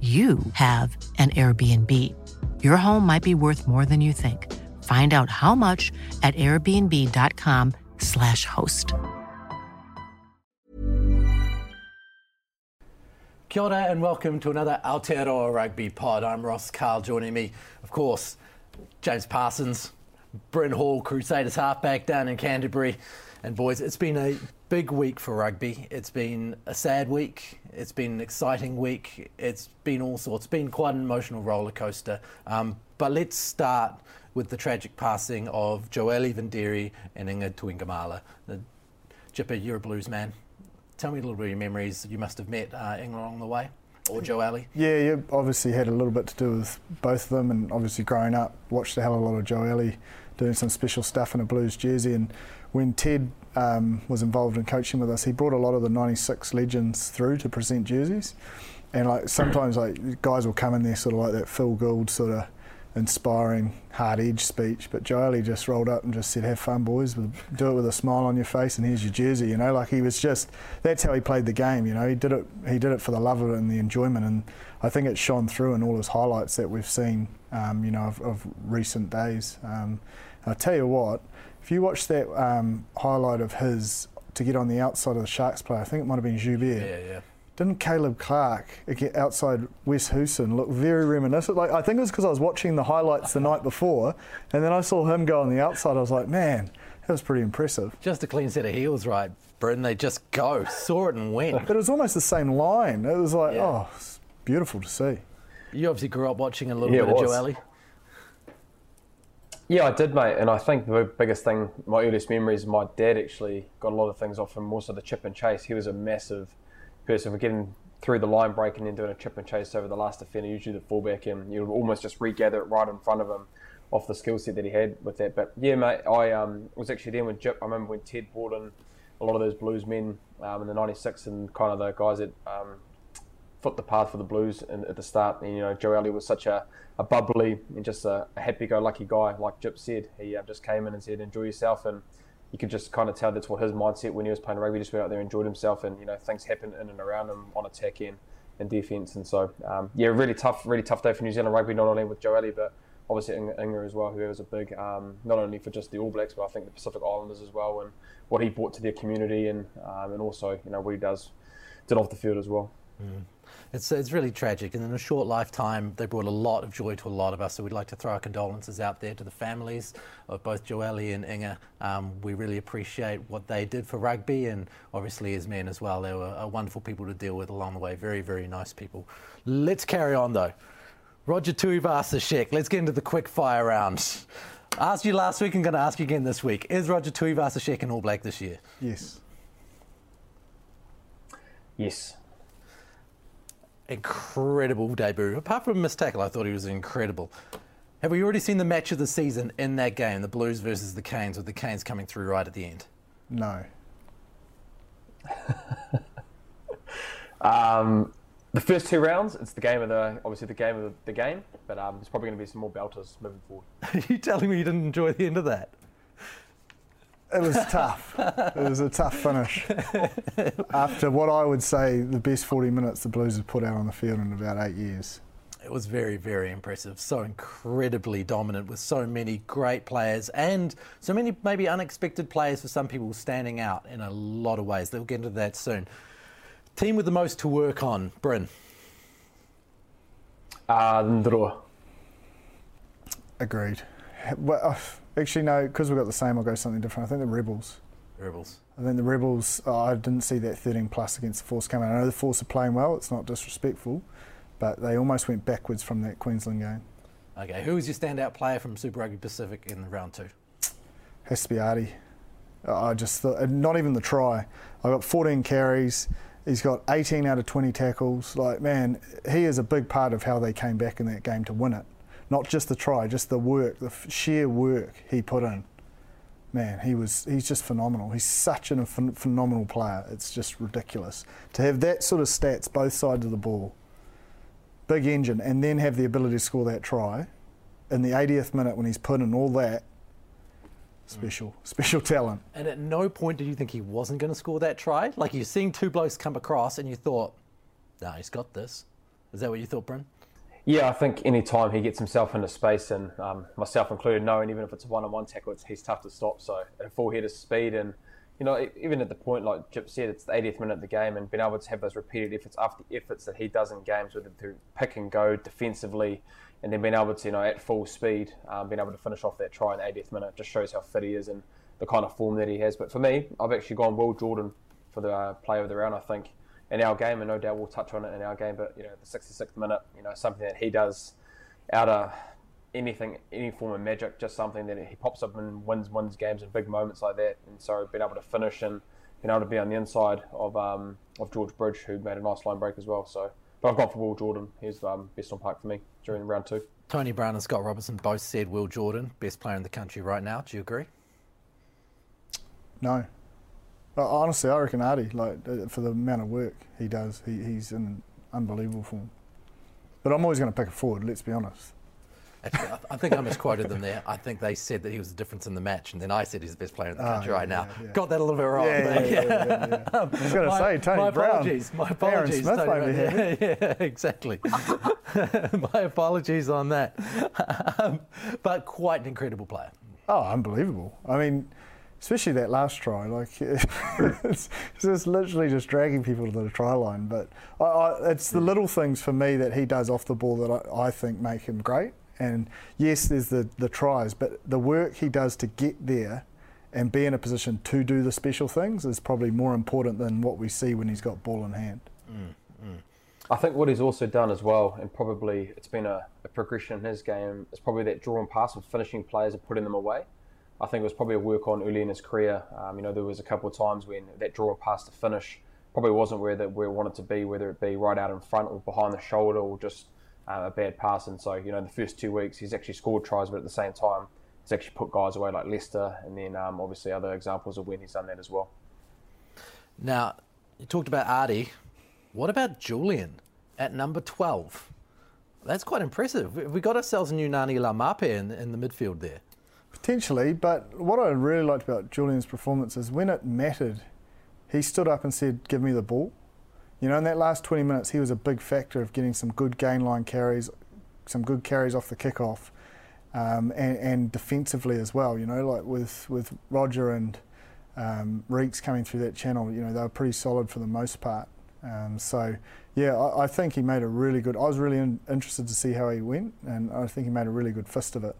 you have an Airbnb. Your home might be worth more than you think. Find out how much at airbnb.com/slash host. Kia ora and welcome to another Aotearoa Rugby Pod. I'm Ross Karl. Joining me, of course, James Parsons, Bryn Hall, Crusaders halfback down in Canterbury. And boys, it's been a big week for rugby. It's been a sad week. It's been an exciting week. It's been all sorts. It's been quite an emotional roller coaster. Um, but let's start with the tragic passing of Joeli Vidiri and Inga Tuigamala. The Jipper, a blues man. Tell me a little bit of your memories. You must have met uh, Inga along the way, or Joeli. Yeah, you obviously had a little bit to do with both of them, and obviously growing up, watched a hell of a lot of Joeli doing some special stuff in a Blues jersey. And when Ted um, was involved in coaching with us, he brought a lot of the '96 legends through to present jerseys. And like sometimes, like guys will come in there sort of like that Phil Gould sort of inspiring hard edge speech, but Joeli just rolled up and just said, "Have fun, boys. Do it with a smile on your face, and here's your jersey." You know, like he was just that's how he played the game. You know, he did it. He did it for the love of it and the enjoyment, and I think it shone through in all his highlights that we've seen. Um, you know, of, of recent days. Um, I'll tell you what, if you watch that um, highlight of his to get on the outside of the Sharks play, I think it might have been Joubert. Yeah, yeah. Didn't Caleb Clarke outside Wes Goosen look very reminiscent? Like I think it was because I was watching the highlights the night before, and then I saw him go on the outside. I was like, man, that was pretty impressive. Just a clean set of heels, right, Britain? They just go, saw it and went. But it was almost the same line. It was like, Yeah. oh, it's beautiful to see. You obviously grew up watching a little Yeah, bit of was. Joeli. Yeah, I did, mate. And I think the biggest thing, my earliest memories, my dad actually got a lot of things off him. Also, the chip and chase. He was a massive person for getting through the line break and then doing a chip and chase over the last defender, usually the fullback, and you would almost just regather it right in front of him off the skill set that he had with that. But yeah, mate, I um, was actually there with Jip. I remember when Ted brought in a lot of those Blues men um, in the '96 and kind of the guys that um, foot the path for the Blues in, at the start. And you know, Joeli was such a, a bubbly and just a, a happy-go-lucky guy, like Jip said. He uh, just came in and said, "Enjoy yourself," and you could just kind of tell that's what his mindset when he was playing rugby. Just went out there, and enjoyed himself, and you know, things happened in and around him on attack and, and defence. And so, um, yeah, really tough, really tough day for New Zealand rugby, not only with Joeli, but obviously Inga as well, who was a big, um, not only for just the All Blacks, but I think the Pacific Islanders as well, and what he brought to their community, and um, and also you know what he does did off the field as well. It's, it's really tragic, and in a short lifetime, they brought a lot of joy to a lot of us. So we'd like to throw our condolences out there to the families of both Joeli and Inga. Um, we really appreciate what they did for rugby, and obviously as men as well. They were uh, wonderful people to deal with along the way. Very, very nice people. Let's carry on though. Roger Tuivasa-Sheck. Let's get into the quick fire round. Asked you last week, I'm going to ask you again this week. Is Roger Tuivasa-Sheck an All Black this year? Yes. Yes. Incredible debut. Apart from a missed tackle, I thought he was incredible. Have we already seen the match of the season in that game, the Blues versus the Canes, with the Canes coming through right at the end? No. Um, the first two rounds, it's the game of the obviously the game of the, the game, but um, there's probably going to be some more belters moving forward. Are you telling me you didn't enjoy the end of that? It was tough. it was a tough finish. After what I would say the best 40 minutes the Blues have put out on the field in about eight years. It was very, very impressive. So incredibly dominant with so many great players and so many maybe unexpected players for some people standing out in a lot of ways. They'll get into that soon. Team with the most to work on, Bryn. Uh, Drua. Agreed. Well, uh, actually, no, because we've got the same, I'll go something different. I think the Rebels. Rebels. I think the Rebels, oh, I didn't see that 13 plus against the Force coming. I know the Force are playing well, it's not disrespectful, but they almost went backwards from that Queensland game. Okay, who was your standout player from Super Rugby Pacific in round two? Has to be Ardie. I just thought, not even the try. I got 14 carries. He's got 18 out of 20 tackles. Like, man, he is a big part of how they came back in that game to win it. Not just the try, just the work, the sheer work he put in. Man, he was, he's just phenomenal. He's such a ph- phenomenal player. It's just ridiculous. To have that sort of stats, both sides of the ball, big engine, and then have the ability to score that try in the 80th minute when he's put in all that, mm. special, special talent. And at no point did you think he wasn't going to score that try? Like you're seeing two blokes come across and you thought, nah, he's got this. Is that what you thought, Bryn? Yeah, I think any time he gets himself into space, and um, myself included, knowing even if it's a one-on-one tackle, it's, he's tough to stop. So at full head of speed, and you know, even at the point like Jip said, it's the 80th minute of the game, and being able to have those repeated efforts after efforts that he does in games, whether through pick and go defensively, and then being able to, you know, at full speed, um, being able to finish off that try in the 80th minute, just shows how fit he is and the kind of form that he has. But for me, I've actually gone Will Jordan for the uh, player of the round. I think in our game, and no doubt we'll touch on it in our game. But you know, the 66th minute, you know, something that he does out of anything, any form of magic, just something that he pops up and wins wins games in big moments like that. And so being able to finish and being able to be on the inside of um, of George Bridge, who made a nice line break as well. So, but I've gone for Will Jordan. He's um, best on park for me during round two. Tony Brown and Scott Robertson both said Will Jordan, best player in the country right now. Do you agree? No. Honestly, I reckon Ardie, like uh, for the amount of work he does, he, he's in unbelievable form. But I'm always going to pick a forward. Let's be honest. Actually, I, I think I misquoted them there. I think they said that he was the difference in the match, and then I said he's the best player in the Ah, country yeah, right now. yeah, yeah. Got that a little bit wrong. Yeah, yeah, yeah. I was going to say Tony my Brown. apologies. My Aaron apologies. Smith Tony Brown. Yeah, yeah, exactly. my apologies on that. Um, but quite an incredible player. Oh, unbelievable. I mean, especially that last try. Like, it's, it's just literally just dragging people to the try line. But I, I, it's the little things for me that he does off the ball that I, I think make him great. And yes, there's the, the tries, but the work he does to get there and be in a position to do the special things is probably more important than what we see when he's got ball in hand. Mm, mm. I think what he's also done as well, and probably it's been a, a progression in his game, is probably that draw and pass of finishing players and putting them away. I think it was probably a work on early in his career. Um, you know, there was a couple of times when that draw pass to finish probably wasn't where that where wanted to be, whether it be right out in front or behind the shoulder or just uh, a bad pass. And so, you know, the first two weeks he's actually scored tries, but at the same time he's actually put guys away like Leicester, and then um, obviously other examples of when he's done that as well. Now, you talked about Ardie. What about Julian at number 12? That's quite impressive. We got ourselves a new Ngani Laumape in, in the midfield there. Potentially, but what I really liked about Julian's performance is when it mattered, he stood up and said, Give me the ball. You know, in that last 20 minutes, he was a big factor of getting some good gain line carries, some good carries off the kickoff, um, and, and defensively as well. You know, like with, with Roger and um, Reeks coming through that channel, you know, they were pretty solid for the most part. Um, so, yeah, I, I think he made a really good. I was really in, interested to see how he went, and I think he made a really good fist of it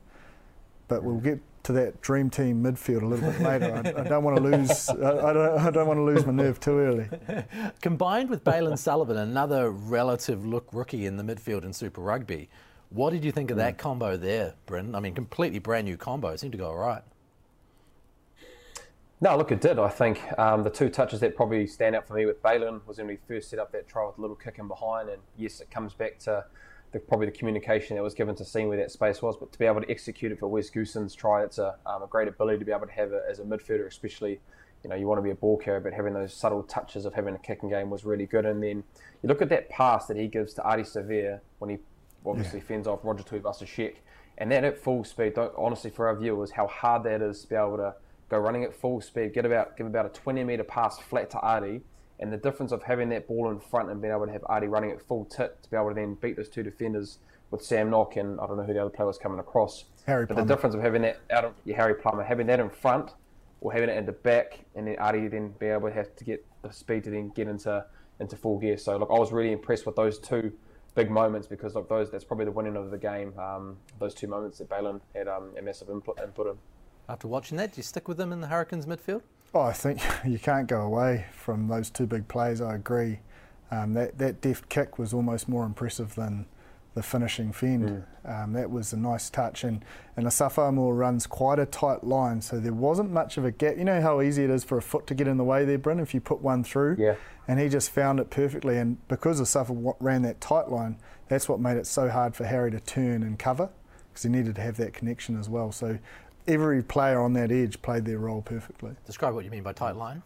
but we'll get to that dream team midfield a little bit later. I, I don't want to lose. I, I don't. I don't want to lose my nerve too early. Combined with Bailyn Sullivan, another relative look rookie in the midfield in Super Rugby, what did you think of that combo there, Bryn? I mean, completely brand new combo. It seemed to go all right. No, look, it did. I think um, the two touches that probably stand out for me with Bailyn was when we first set up that try with a little kick in behind, and yes, it comes back to the, probably the communication that was given to seeing where that space was, but to be able to execute it for Wes Goosen's try, it's a, um, a great ability to be able to have it as a midfielder, especially. You know, you want to be a ball carrier, but having those subtle touches of having a kicking game was really good. And then you look at that pass that he gives to Ardie Savea when he obviously fends off Roger Tuivasa-Sheck, and that at full speed. Honestly, for our viewers, how hard that is to be able to go running at full speed, get about give about a 20 meter pass flat to Ardie, and the difference of having that ball in front and being able to have Ardie running at full tit to be able to then beat those two defenders with Sam Nock and I don't know who the other player was coming across. Harry but Plummer. the difference of having that out of yeah, Harry Plummer, having that in front or having it in the back, and then Ardie then be able to have to get the speed to then get into into full gear. So look, I was really impressed with those two big moments because like those that's probably the winning of the game. Um, those two moments that Bailyn had um, a massive input, input in. After watching that, do you stick with them in the Hurricanes midfield? Oh, I think you can't go away from those two big plays. I agree. Um, that that deft kick was almost more impressive than the finishing fend. Mm. Um, that was a nice touch, and and Asamoah runs quite a tight line, so there wasn't much of a gap. You know how easy it is for a foot to get in the way there, Bryn, if you put one through. Yeah. And he just found it perfectly, and because Asafa ran that tight line, that's what made it so hard for Harry to turn and cover, because he needed to have that connection as well. So every player on that edge played their role perfectly. Describe what you mean by tight line.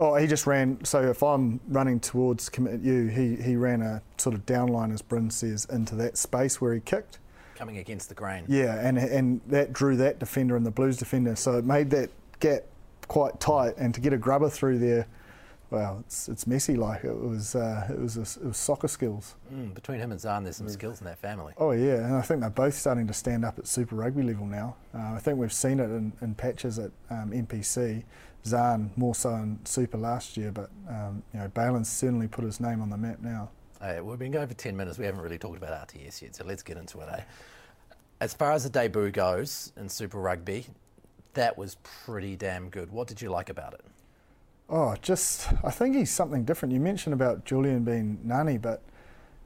Oh, he just ran. So if I'm running towards commit you, he, he ran a sort of down line, as Bryn says, into that space where he kicked. Coming against the grain. Yeah, and and that drew that defender and the Blues defender. So it made that gap quite tight. And to get a grubber through there, well, it's it's messy. Like it was uh, it was a, it was soccer skills. Mm, between him and Zarn, there's some mm. skills in that family. Oh yeah, and I think they're both starting to stand up at Super Rugby level now. Uh, I think we've seen it in, in patches at um, NPC. Zarn more so in Super last year, but um, you know Bailyn's certainly put his name on the map now. Hey, we've been going for 10 minutes. We haven't really talked about RTS yet, so let's get into it. Eh? As far as the debut goes in Super Rugby, that was pretty damn good. What did you like about it? Oh, just I think he's something different. You mentioned about Julian being Ngani, but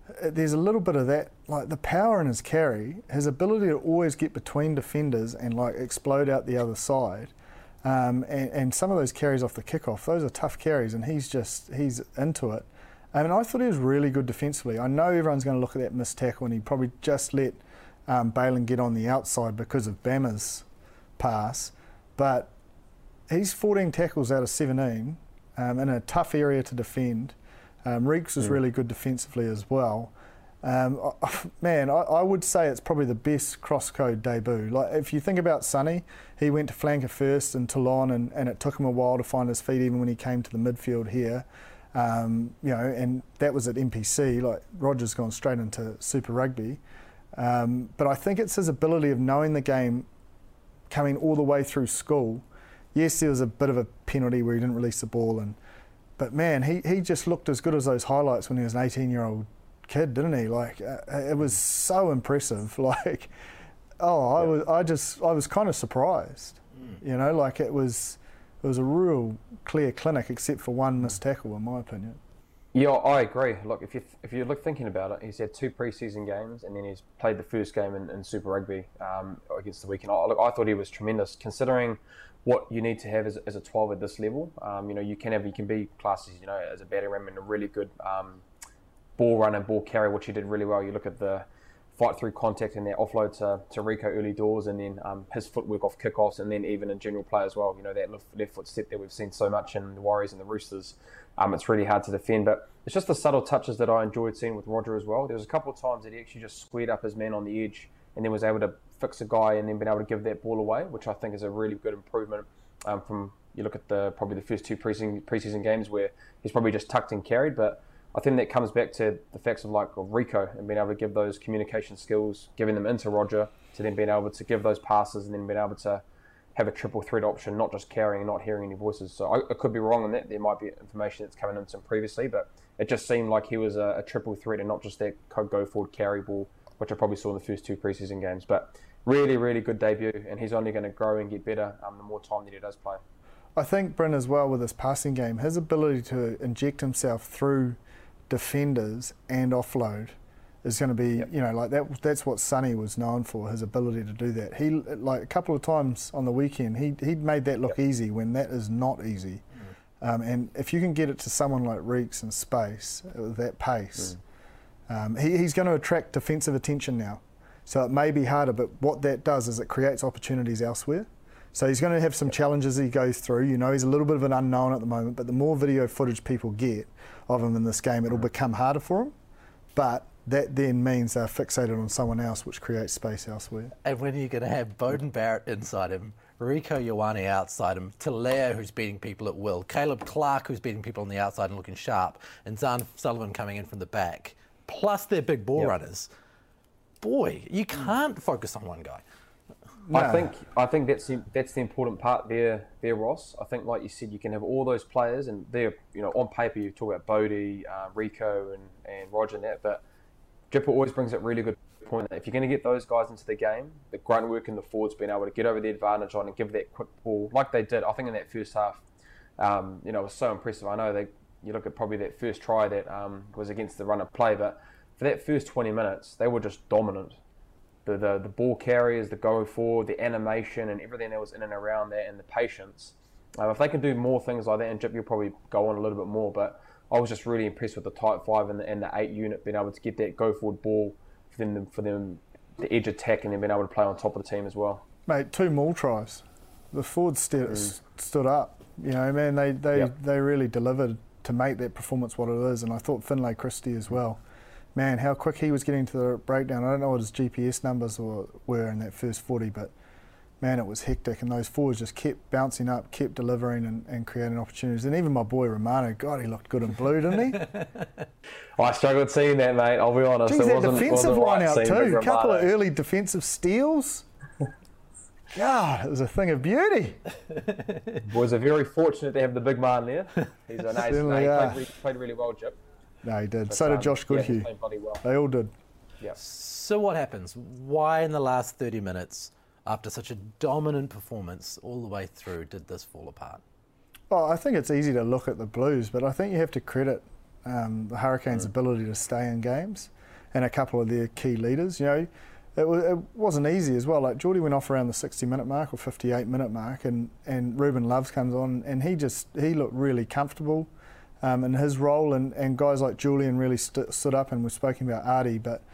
uh, there's a little bit of that, like the power in his carry, his ability to always get between defenders and like explode out the other side. Um, and, and, some of those carries off the kickoff, those are tough carries, and he's just he's into it. I mean, I thought he was really good defensively. I know everyone's going to look at that missed tackle, and he probably just let um, Bailyn get on the outside because of Bama's pass, but he's 14 tackles out of 17 um, in a tough area to defend. Um, Reeks was mm. really good defensively as well. Um, man, I, I, would say it's probably the best cross code debut. Like if you think about Sonny, he went to flanker first and Toulon, and, and it took him a while to find his feet, even when he came to the midfield here. Um, you know, and that was at NPC. Like Roger's gone straight into Super Rugby, um, but I think it's his ability of knowing the game, coming all the way through school. Yes, there was a bit of a penalty where he didn't release the ball, and but man, he, he just looked as good as those highlights when he was an 18 year old kid, didn't he? Like uh, it was so impressive. Like, oh, I was I just I was kind of surprised. Mm. You know, like it was it was a real clear clinic, except for one missed tackle, in my opinion. Yeah, I agree. Look, if you if you look thinking about it, he's had two preseason games, and then he's played the first game in, in Super Rugby um, against the weekend. I, look, I thought he was tremendous, considering what you need to have as, as a 12 at this level. Um, you know, you can have you can be classes, you know, as a battering ram and a really good um, ball run and ball carry, which he did really well. You look at the fight through contact and their offload to, to Rieko early doors, and then um, his footwork off kickoffs, and then even in general play as well. You know that left, left foot step that we've seen so much in the Warriors and the Roosters. Um, it's really hard to defend, but it's just the subtle touches that I enjoyed seeing with Roger as well. There was a couple of times that he actually just squared up his man on the edge, and then was able to fix a guy, and then been able to give that ball away, which I think is a really good improvement um, from. You look at the probably the first two preseason, preseason games where he's probably just tucked and carried, but I think that comes back to the facts of like Rieko and being able to give those communication skills, giving them into Roger, to then being able to give those passes and then being able to have a triple threat option, not just carrying and not hearing any voices. So I, I could be wrong on that. There might be information that's coming in some previously, but it just seemed like he was a, a triple threat and not just that go forward carry ball, which I probably saw in the first two preseason games. But really, really good debut, and he's only going to grow and get better um, the more time that he does play. I think Bryn as well with his passing game, his ability to inject himself through defenders and offload is going to be, yep. you know, like that. That's what Sonny was known for, his ability to do that. He, like a couple of times on the weekend, he he made that look yep. easy when that is not easy. Mm. Um, and if you can get it to someone like Reeks in space with that pace, mm. um, he, he's going to attract defensive attention now. So it may be harder, but what that does is it creates opportunities elsewhere. So he's going to have some challenges he goes through. You know, he's a little bit of an unknown at the moment, but the more video footage people get of him in this game, it'll mm. become harder for him. But that then means they're fixated on someone else, which creates space elsewhere. And when you're going to have Beauden Barrett inside him, Rieko Ioane outside him, Telea who's beating people at will, Caleb Clarke, who's beating people on the outside and looking sharp, and Zarn Sullivan coming in from the back, plus their big ball yep. runners. Boy, you can't focus on one guy. No. I think I think that's the, that's the important part there, there, Ross. I think, like you said, you can have all those players, and they're you know on paper you talk about Bodie, uh, Rieko, and, and Roger and that, but Dripper always brings up really good point. That if you're going to get those guys into the game, the grunt work in the forwards being able to get over the advantage on and give that quick ball like they did, I think in that first half, um, you know, it was so impressive. I know they, you look at probably that first try that um, was against the run of play, but for that first 20 minutes, they were just dominant. The, the, the ball carriers, the go forward, the animation, and everything that was in and around that, and the patience. Um, if they can do more things like that, and Jip, you'll probably go on a little bit more, but I was just really impressed with the tight five and the, and the eight unit being able to get that go forward ball for them, for them the edge attack and then being able to play on top of the team as well. Mate, two more tries. The forwards st- mm. stood up. You know, man, they they, yep. they really delivered to make that performance what it is, and I thought Finlay Christie as well. Man, how quick he was getting to the breakdown. I don't know what his GPS numbers were, were in that first 40, but man, it was hectic, and those forwards just kept bouncing up, kept delivering and, and creating opportunities. And even my boy Romano, God, he looked good in blue, didn't he? I struggled seeing that, mate. I'll be honest. Jeez, that defensive line out too. A couple of early defensive steals. God, it was a thing of beauty. Boys are very fortunate to have the big man there. He's a nice. No, he played, really, played really well, Jip. No, he did. But, so did um, Josh Goodhue. Yeah, well. They all did. Yeah. So what happens? Why in the last 30 minutes after such a dominant performance all the way through, did this fall apart? Well, I think it's easy to look at the Blues, but I think you have to credit um, the Hurricanes' mm. ability to stay in games and a couple of their key leaders. You know, it, w- it wasn't easy as well. Like Jordie went off around the 60-minute mark or 58-minute mark, and and Ruben Loves comes on, and he just he looked really comfortable. Um, in his role, and, and guys like Julian really st- stood up, and we're speaking about Ardie, but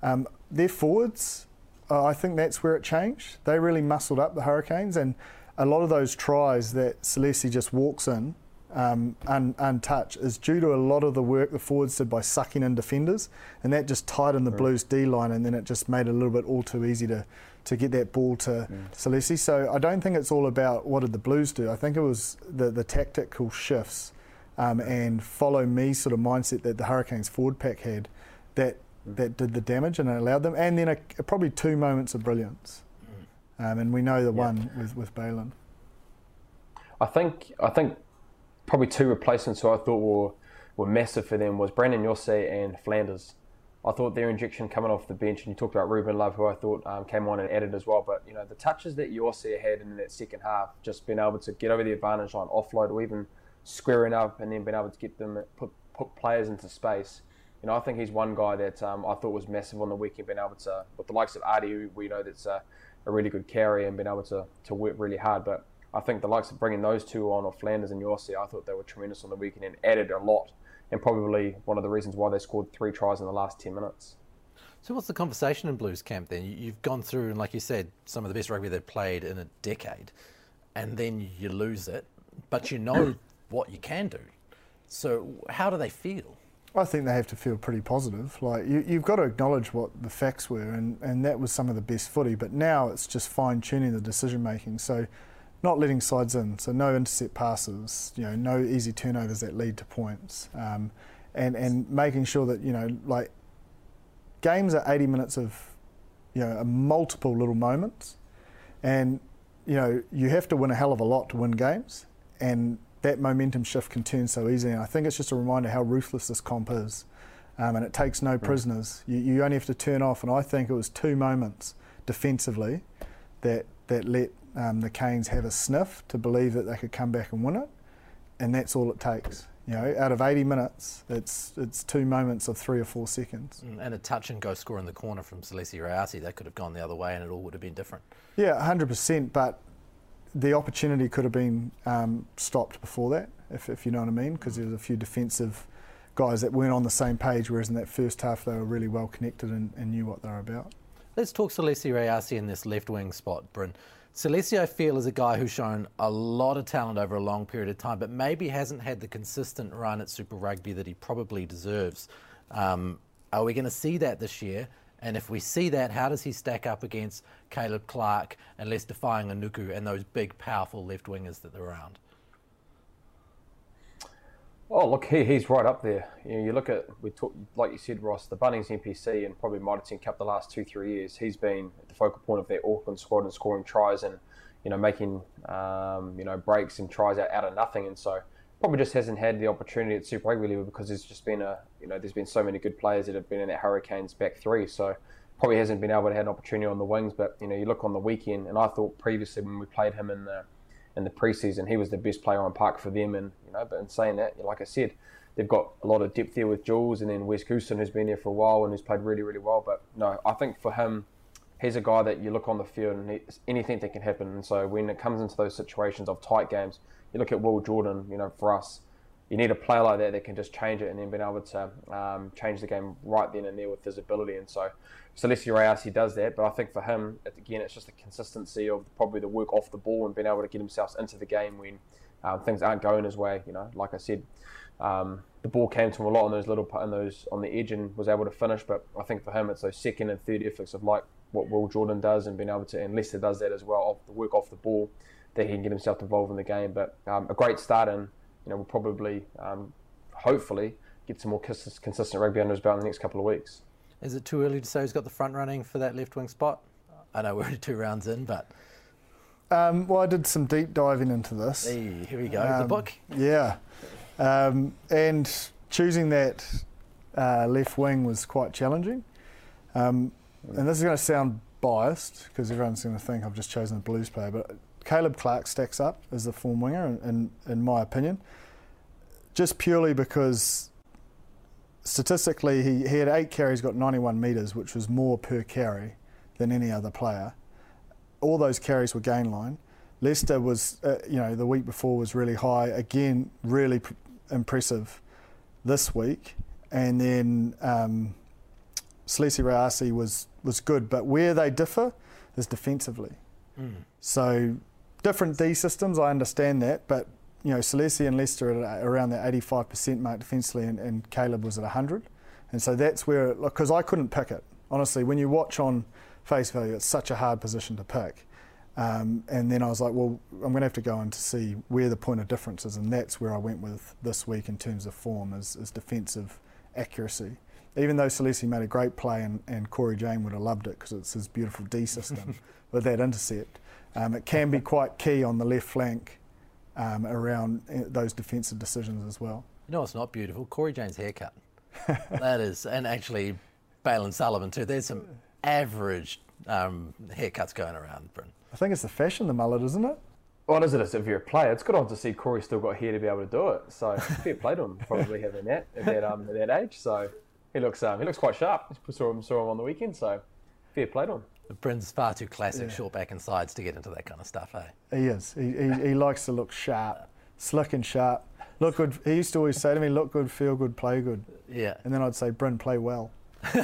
um, their forwards uh, I think that's where it changed. They really muscled up the Hurricanes, and a lot of those tries that Salesi just walks in um, un, untouched is due to a lot of the work the forwards did by sucking in defenders, and that just tightened the right. Blues D line, and then it just made it a little bit all too easy to to get that ball to yeah. Salesi. So I don't think it's all about what did the Blues do. I think it was the the tactical shifts um, and follow me sort of mindset that the Hurricanes forward pack had that that did the damage and it allowed them, and then a, probably two moments of brilliance. Um, and we know the yeah. one with, with Bailyn. I think I think probably two replacements who I thought were were massive for them was Brayden Iose and Flanders. I thought their injection coming off the bench, and you talked about Ruben Love, who I thought um, came on and added as well. But you know the touches that Iose had in that second half, just being able to get over the advantage line, offload, or even squaring up, and then being able to get them put put players into space you know, I think he's one guy that um, I thought was massive on the weekend, being able to, with the likes of Ardie, we know that's a, a really good carry and being able to, to work really hard. But I think the likes of bringing those two on, or Flanders and Iose, I thought they were tremendous on the weekend and added a lot, and probably one of the reasons why they scored three tries in the last 10 minutes. So, what's the conversation in Blues camp then? You've gone through, and like you said, some of the best rugby they've played in a decade, and then you lose it, but you know what you can do. So, how do they feel? I think they have to feel pretty positive. Like you, have got to acknowledge what the facts were, and, and that was some of the best footy. But now it's just fine tuning the decision making. So, not letting sides in. So no intercept passes. You know, no easy turnovers that lead to points. Um, and and making sure that you know, like games are 80 minutes of, you know, multiple little moments, and you know you have to win a hell of a lot to win games. And that momentum shift can turn so easily. And I think it's just a reminder how ruthless this comp is. Um, and it takes no prisoners. You, you, only have to turn off. And I think it was two moments defensively that, that let um, the Canes have a sniff to believe that they could come back and win it. And that's all it takes. You know, out of 80 minutes, it's it's two moments of three or four seconds. Mm, and a touch and go score in the corner from Salesi Rayasi, that could have gone the other way and it all would have been different. Yeah, 100%. But the opportunity could have been um, stopped before that, if, if, you know what I mean, because there's a few defensive guys that weren't on the same page, whereas in that first half they were really well connected and, and knew what they were about. Let's talk Salesi Rayasi in this left wing spot, Bryn. Salesi, I feel, is a guy who's shown a lot of talent over a long period of time, but maybe hasn't had the consistent run at Super Rugby that he probably deserves. Um, are we going to see that this year? And if we see that, how does he stack up against Caleb Clarke and Leicester Fainga'anuku and those big, powerful left wingers that they're around? Oh, look, he, he's right up there. You, know, you look at, we talk, like you said, Ross, the Bunnings NPC and probably Mitre 10 Cup the last two, three years, he's been the focal point of their Auckland squad and scoring tries and, you know, making, um, you know, breaks and tries out, out of nothing. And so probably just hasn't had the opportunity at Super Rugby level because there's just been a you know there's been so many good players that have been in that Hurricanes back three, so probably hasn't been able to have an opportunity on the wings. But you know you look on the weekend, and I thought previously when we played him in the in the preseason, he was the best player on park for them. And you know, but in saying that, like I said, they've got a lot of depth there with Jules, and then Wes Goosen who's been there for a while and who's played really really well. But no, I think for him he's a guy that you look on the field and he, anything that can happen. And so when it comes into those situations of tight games, you look at Will Jordan. You know, for us, you need a player like that that can just change it and then being able to um, change the game right then and there with his ability. And so Salesi Rayasi does that. But I think for him, again, it's just the consistency of probably the work off the ball and being able to get himself into the game when um, things aren't going his way. You know, like I said. Um, the ball came to him a lot on those little on those on the edge and was able to finish. But I think for him, it's those second and third efforts of like what Will Jordan does and being able to, and Leicester does that as well, off the work off the ball, that he can get himself involved in the game. But um, a great start, and you know we'll probably, um, hopefully, get some more consistent rugby under his belt in the next couple of weeks. Is it too early to say he's got the front running for that left wing spot? I know we're only two rounds in, but. Um, well, I did some deep diving into this. Hey, here we go, the um, book. Yeah. Um, and choosing that uh, left wing was quite challenging. Um, and this is going to sound biased because everyone's going to think I've just chosen a Blues player, but Caleb Clarke stacks up as the form winger, in, in, in my opinion, just purely because statistically he, he had eight carries, got 91 metres, which was more per carry than any other player. All those carries were gain line. Leicester was, uh, you know, the week before was really high. Again, really pr- impressive this week. And then um, Salesi Rayasi was was good, but where they differ is defensively. Mm. So different D systems, I understand that, but you know, Salesi and Leicester are around the 85% mark defensively, and, and Caleb was at 100, and so that's where because I couldn't pick it honestly. When you watch on face value, it's such a hard position to pick. Um, and then I was like, well, I'm going to have to go in to see where the point of difference is, and that's where I went with this week in terms of form is, is defensive accuracy even though Salesi made a great play and, and Cory Jane would have loved it because it's his beautiful D system with that intercept, um, it can be quite key on the left flank um, around uh, those defensive decisions as well. You know, it's not beautiful. Cory Jane's haircut. that is, and actually, Bailyn Sullivan too. There's some average um, haircuts going around, Bryn. I think it's the fashion, the mullet, isn't it? What is it if you're a player? It's good on to see Cory still got hair to be able to do it. So fair play to him, probably having that at that, um, at that age. So he looks um, he looks quite sharp. Saw him saw him on the weekend, so fair play to him. Bryn's far too classic yeah. short back and sides to get into that kind of stuff, eh? He is. He, he, he likes to look sharp, slick and sharp. Look good. He used to always say to me, "Look good, feel good, play good." Yeah. And then I'd say, "Bryn, play well."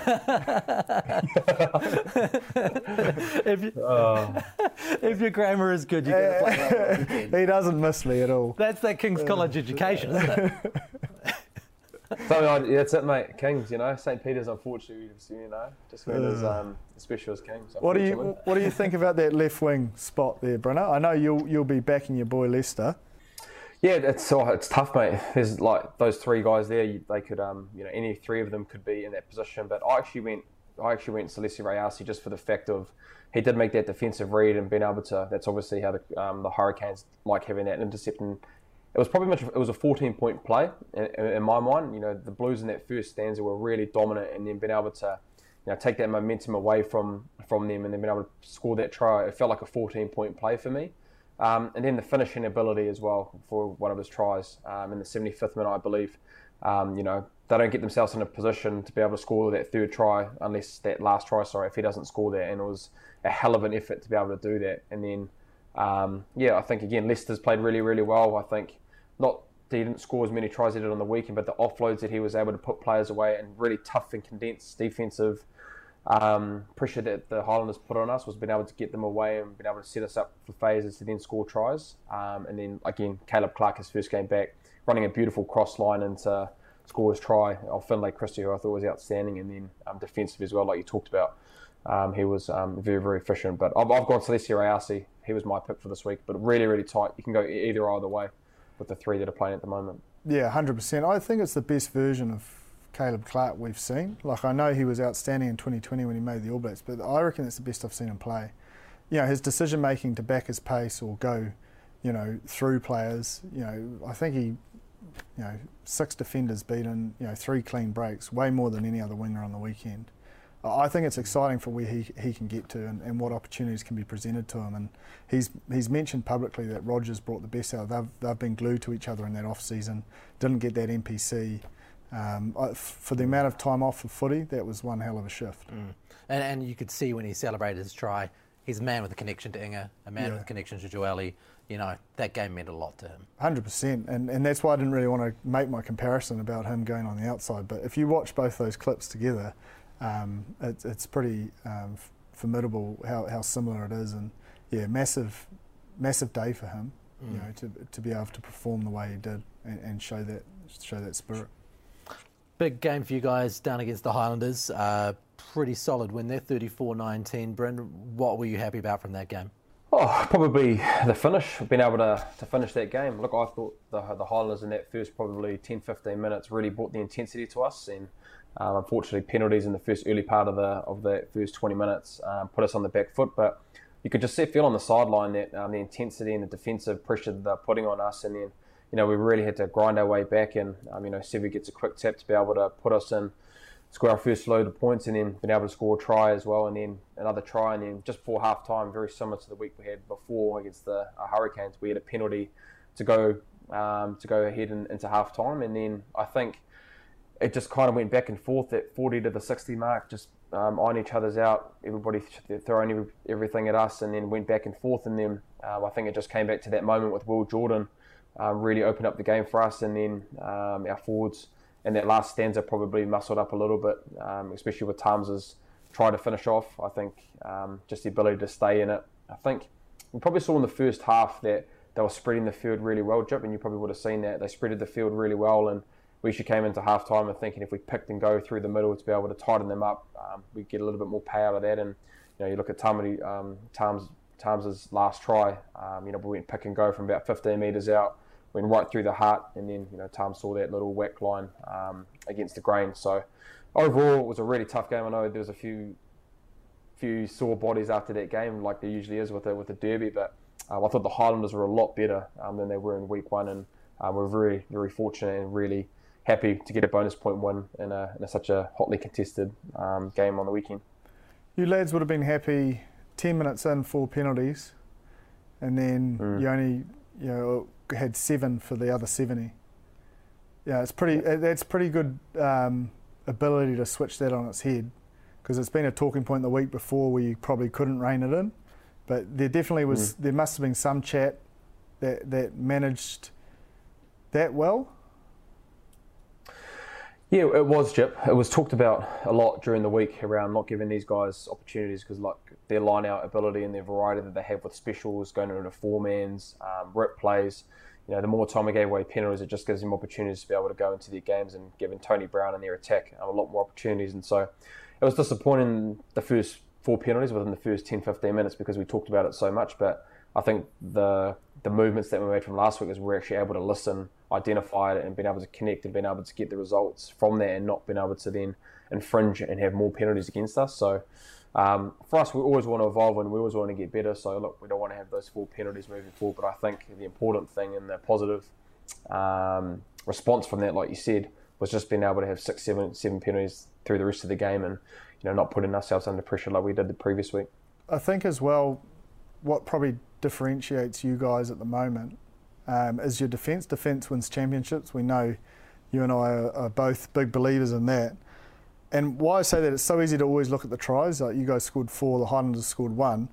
if, you, oh. if your grammar is good, you're going to play well. he doesn't miss me at all. That's that King's College education, isn't it? So like, yeah, that's it, mate. Kings, you know, St. Peter's, unfortunately, you know, just went as um, special as Kings. What do you What do you think about that left wing spot there, Brenner? I know you'll you'll be backing your boy Leicester. Yeah, it's oh, it's tough, mate. There's like those three guys there. They could, um, you know, any three of them could be in that position. But I actually went, I actually went Salesi Rayasi just for the fact of he did make that defensive read and being able to. That's obviously how the um, the Hurricanes like having that intercept and it was probably much. It was a 14 point play in, in, my mind. You know, the Blues in that first stanza were really dominant, and then being able to, you know, take that momentum away from from them, and then being able to score that try. It felt like a 14 point play for me. Um, and then the finishing ability as well for one of his tries um, in the 75th minute, I believe. Um, you know, they don't get themselves in a position to be able to score that third try unless that last try, sorry, if he doesn't score that. And it was a hell of an effort to be able to do that. And then um, yeah, I think again Leicester's played really, really well. I think not he didn't score as many tries as he did on the weekend, but the offloads that he was able to put players away and really tough and condensed defensive um, pressure that the Highlanders put on us was being able to get them away and being able to set us up for phases to then score tries. Um, and then again, Caleb Clarke, his first game back, running a beautiful cross line into score his try of Finlay Christie, who I thought was outstanding, and then um, defensive as well, like you talked about. Um, he was um, very, very efficient. But I've, I've gone Salesi Rayasi. He was my pick for this week, but really, really tight. You can go either either way with the three that are playing at the moment. Yeah, 100%. I think it's the best version of Caleb Clarke we've seen. Like, I know he was outstanding in 2020 when he made the All Blacks, but I reckon it's the best I've seen him play. You know, his decision making to back his pace or go, you know, through players, you know, I think he you know, six defenders beaten, you know, three clean breaks, way more than any other winger on the weekend. I think it's exciting for where he, he can get to and, and what opportunities can be presented to him. And he's he's mentioned publicly that Rogers brought the best out. They've, they've been glued to each other in that off season. Didn't get that NPC. Um, for the amount of time off for footy, that was one hell of a shift. Mm. And, and you could see when he celebrated his try, he's a man with a connection to Inga, a man yeah. with a connection to Joeli. You know, that game meant a lot to him. 100%. And, and that's why I didn't really want to make my comparison about him going on the outside. But if you watch both those clips together, um, it, it's pretty um, formidable how, how similar it is. And yeah, massive, massive day for him. Mm. You know, to, to be able to perform the way he did and, and show that show that spirit. Big game for you guys down against the Highlanders. Uh, pretty solid win there, 34-19. Brendan, what were you happy about from that game? Oh, probably the finish, being able to, to finish that game. Look, I thought the, the Highlanders in that first probably 10 15 minutes really brought the intensity to us. And um, unfortunately, penalties in the first early part of the of that first 20 minutes um, put us on the back foot. But you could just see, feel on the sideline that um, the intensity and the defensive pressure they're putting on us. And then, you know, we really had to grind our way back. And, um, you know, Sevu gets a quick tap to be able to put us in score our first load of points and then been able to score a try as well and then another try and then just before half time very similar to the week we had before against the uh, Hurricanes we had a penalty to go um, to go ahead and, into half time and then I think it just kind of went back and forth at 40 to the 60 mark just um, eyeing each other's out everybody throwing every, everything at us and then went back and forth and then um, I think it just came back to that moment with Will Jordan um, really opened up the game for us and then um, our forwards and that last stanza probably muscled up a little bit, um, especially with Tams's try to finish off. I think um, just the ability to stay in it. I think we probably saw in the first half that they were spreading the field really well, Jip, and you probably would have seen that. They spreaded the field really well, and we actually came into half time and thinking if we picked and go through the middle to be able to tighten them up, um, we get a little bit more pay out of that. And you know, you look at Tamaiti, um, Tams, Tams's last try, um, you know, we went pick and go from about 15 metres out went right through the heart, and then you know Tom saw that little whack line um, against the grain. So overall, it was a really tough game. I know there was a few few sore bodies after that game, like there usually is with a with a derby, but um, I thought the Highlanders were a lot better um, than they were in week one, and uh, we're very very fortunate and really happy to get a bonus point win in, a, in a, such a hotly contested um, game on the weekend. You lads would have been happy 10 minutes in, four penalties, and then mm. you only, you know, had seven for the other 70. Yeah, it's pretty. That's pretty good um, ability to switch that on its head, because it's been a talking point the week before where you probably couldn't rein it in, but there definitely was. Mm. There must have been some chat that that managed that well. Yeah, it was, Jip. It was talked about a lot during the week around not giving these guys opportunities because, like, their line out ability and their variety that they have with specials, going into four mans, um, rip plays. You know, the more time we gave away penalties, it just gives them opportunities to be able to go into their games and giving Tony Brown and their attack um, a lot more opportunities. And so it was disappointing the first four penalties within the first 10, 15 minutes because we talked about it so much. But I think the the movements that we made from last week is we're actually able to listen, identify it, and being able to connect and being able to get the results from there and not being able to then infringe and have more penalties against us. So um, for us, we always want to evolve and we always want to get better. So look, we don't want to have those four penalties moving forward. But I think the important thing and the positive um, response from that, like you said, was just being able to have six, seven, seven penalties through the rest of the game and you know not putting ourselves under pressure like we did the previous week. I think as well, what probably differentiates you guys at the moment um, is your defence. Defence wins championships. We know you and I are, are, both big believers in that. And why I say that, it's so easy to always look at the tries. Like you guys scored four, the Highlanders scored one.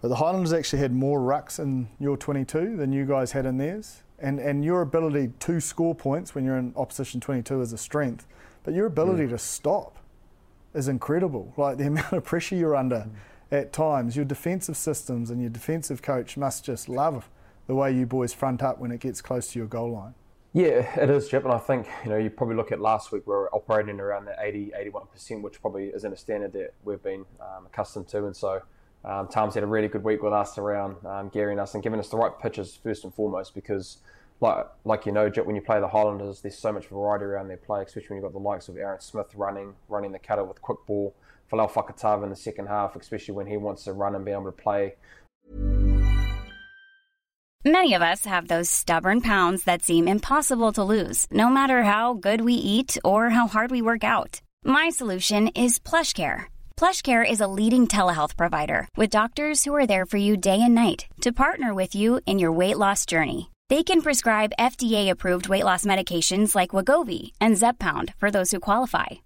But the Highlanders actually had more rucks in your 22 than you guys had in theirs. And, and your ability to score points when you're in opposition 22 is a strength. But your ability mm. to stop is incredible. Like the amount of pressure you're under. Mm at times. Your defensive systems and your defensive coach must just love the way you boys front up when it gets close to your goal line. Yeah, it is, Jip. And I think, you know, you probably look at last week, we are operating around that 80, 81%, which probably isn't a standard that we've been um, accustomed to. And so um, Tom's had a really good week with us around um, gearing us and giving us the right pitches first and foremost because, like, like you know, when you play the Highlanders, there's so much variety around their play, especially when you've got the likes of Aaron Smith running, running the cutter with quick ball. Folau Fakatava in the second half, especially when he wants to run and be able to play. Many of us have those stubborn pounds that seem impossible to lose, no matter how good we eat or how hard we work out. My solution is PlushCare. PlushCare is a leading telehealth provider with doctors who are there for you day and night to partner with you in your weight loss journey. They can prescribe FDA-approved weight loss medications like Wegovy and Zepbound for those who qualify.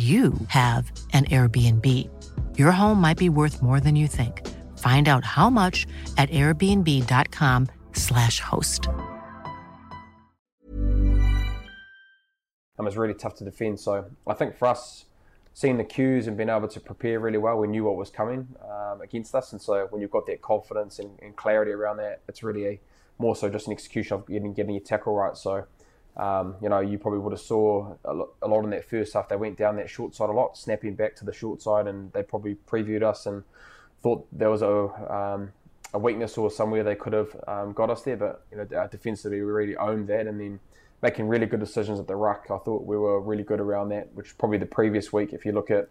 you have an Airbnb. Your home might be worth more than you think. Find out how much at airbnb.com/slash host. And was really tough to defend. So I think for us, seeing the cues and being able to prepare really well, we knew what was coming um, against us. And so when you've got that confidence and, and clarity around that, it's really a, more so just an execution of getting, getting your tackle right. So um, you know, you probably would have saw a lot, in that first half. They went down that short side a lot, snapping back to the short side, and they probably previewed us and thought there was a um, a weakness or somewhere they could have um, got us there. But you know, defensively, we really owned that, and then making really good decisions at the ruck. I thought we were really good around that, which probably the previous week, if you look at.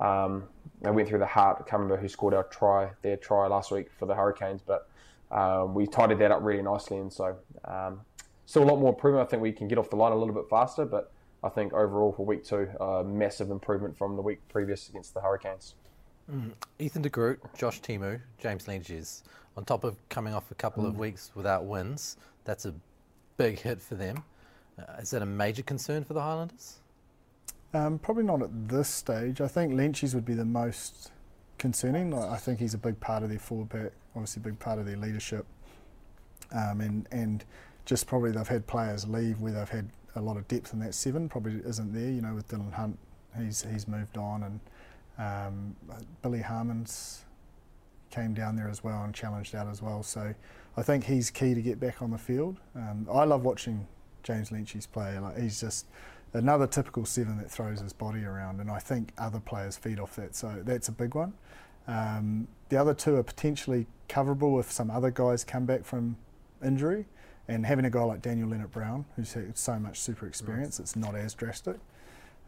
Um, I went through the heart. I can't remember who scored our try, their try last week for the Hurricanes, but um, we tidied that up really nicely. And so um, still a lot more improvement. I think we can get off the line a little bit faster, but I think overall for week two, uh, massive improvement from the week previous against the Hurricanes. Mm. Ethan de Groot, Josh Timu, James Lentjes, on top of coming off a couple mm. of weeks without wins, that's a big hit for them. Uh, is that a major concern for the Highlanders? Um, probably not at this stage. I think Lentjes would be the most concerning. I think he's a big part of their forward pack, obviously a big part of their leadership. Um, and, and just probably they've had players leave where they've had a lot of depth in that seven. Probably isn't there. You know, with Dillon Hunt, he's he's moved on, and um, Billy Harmon's came down there as well and challenged out as well. So I think he's key to get back on the field. Um, I love watching James Lentjes play. Like he's just another typical seven that throws his body around, and I think other players feed off that. So that's a big one. Um, the other two are potentially coverable if some other guys come back from injury. And having a guy like Daniel Lienert-Brown, who's had so much super experience, it's not as drastic.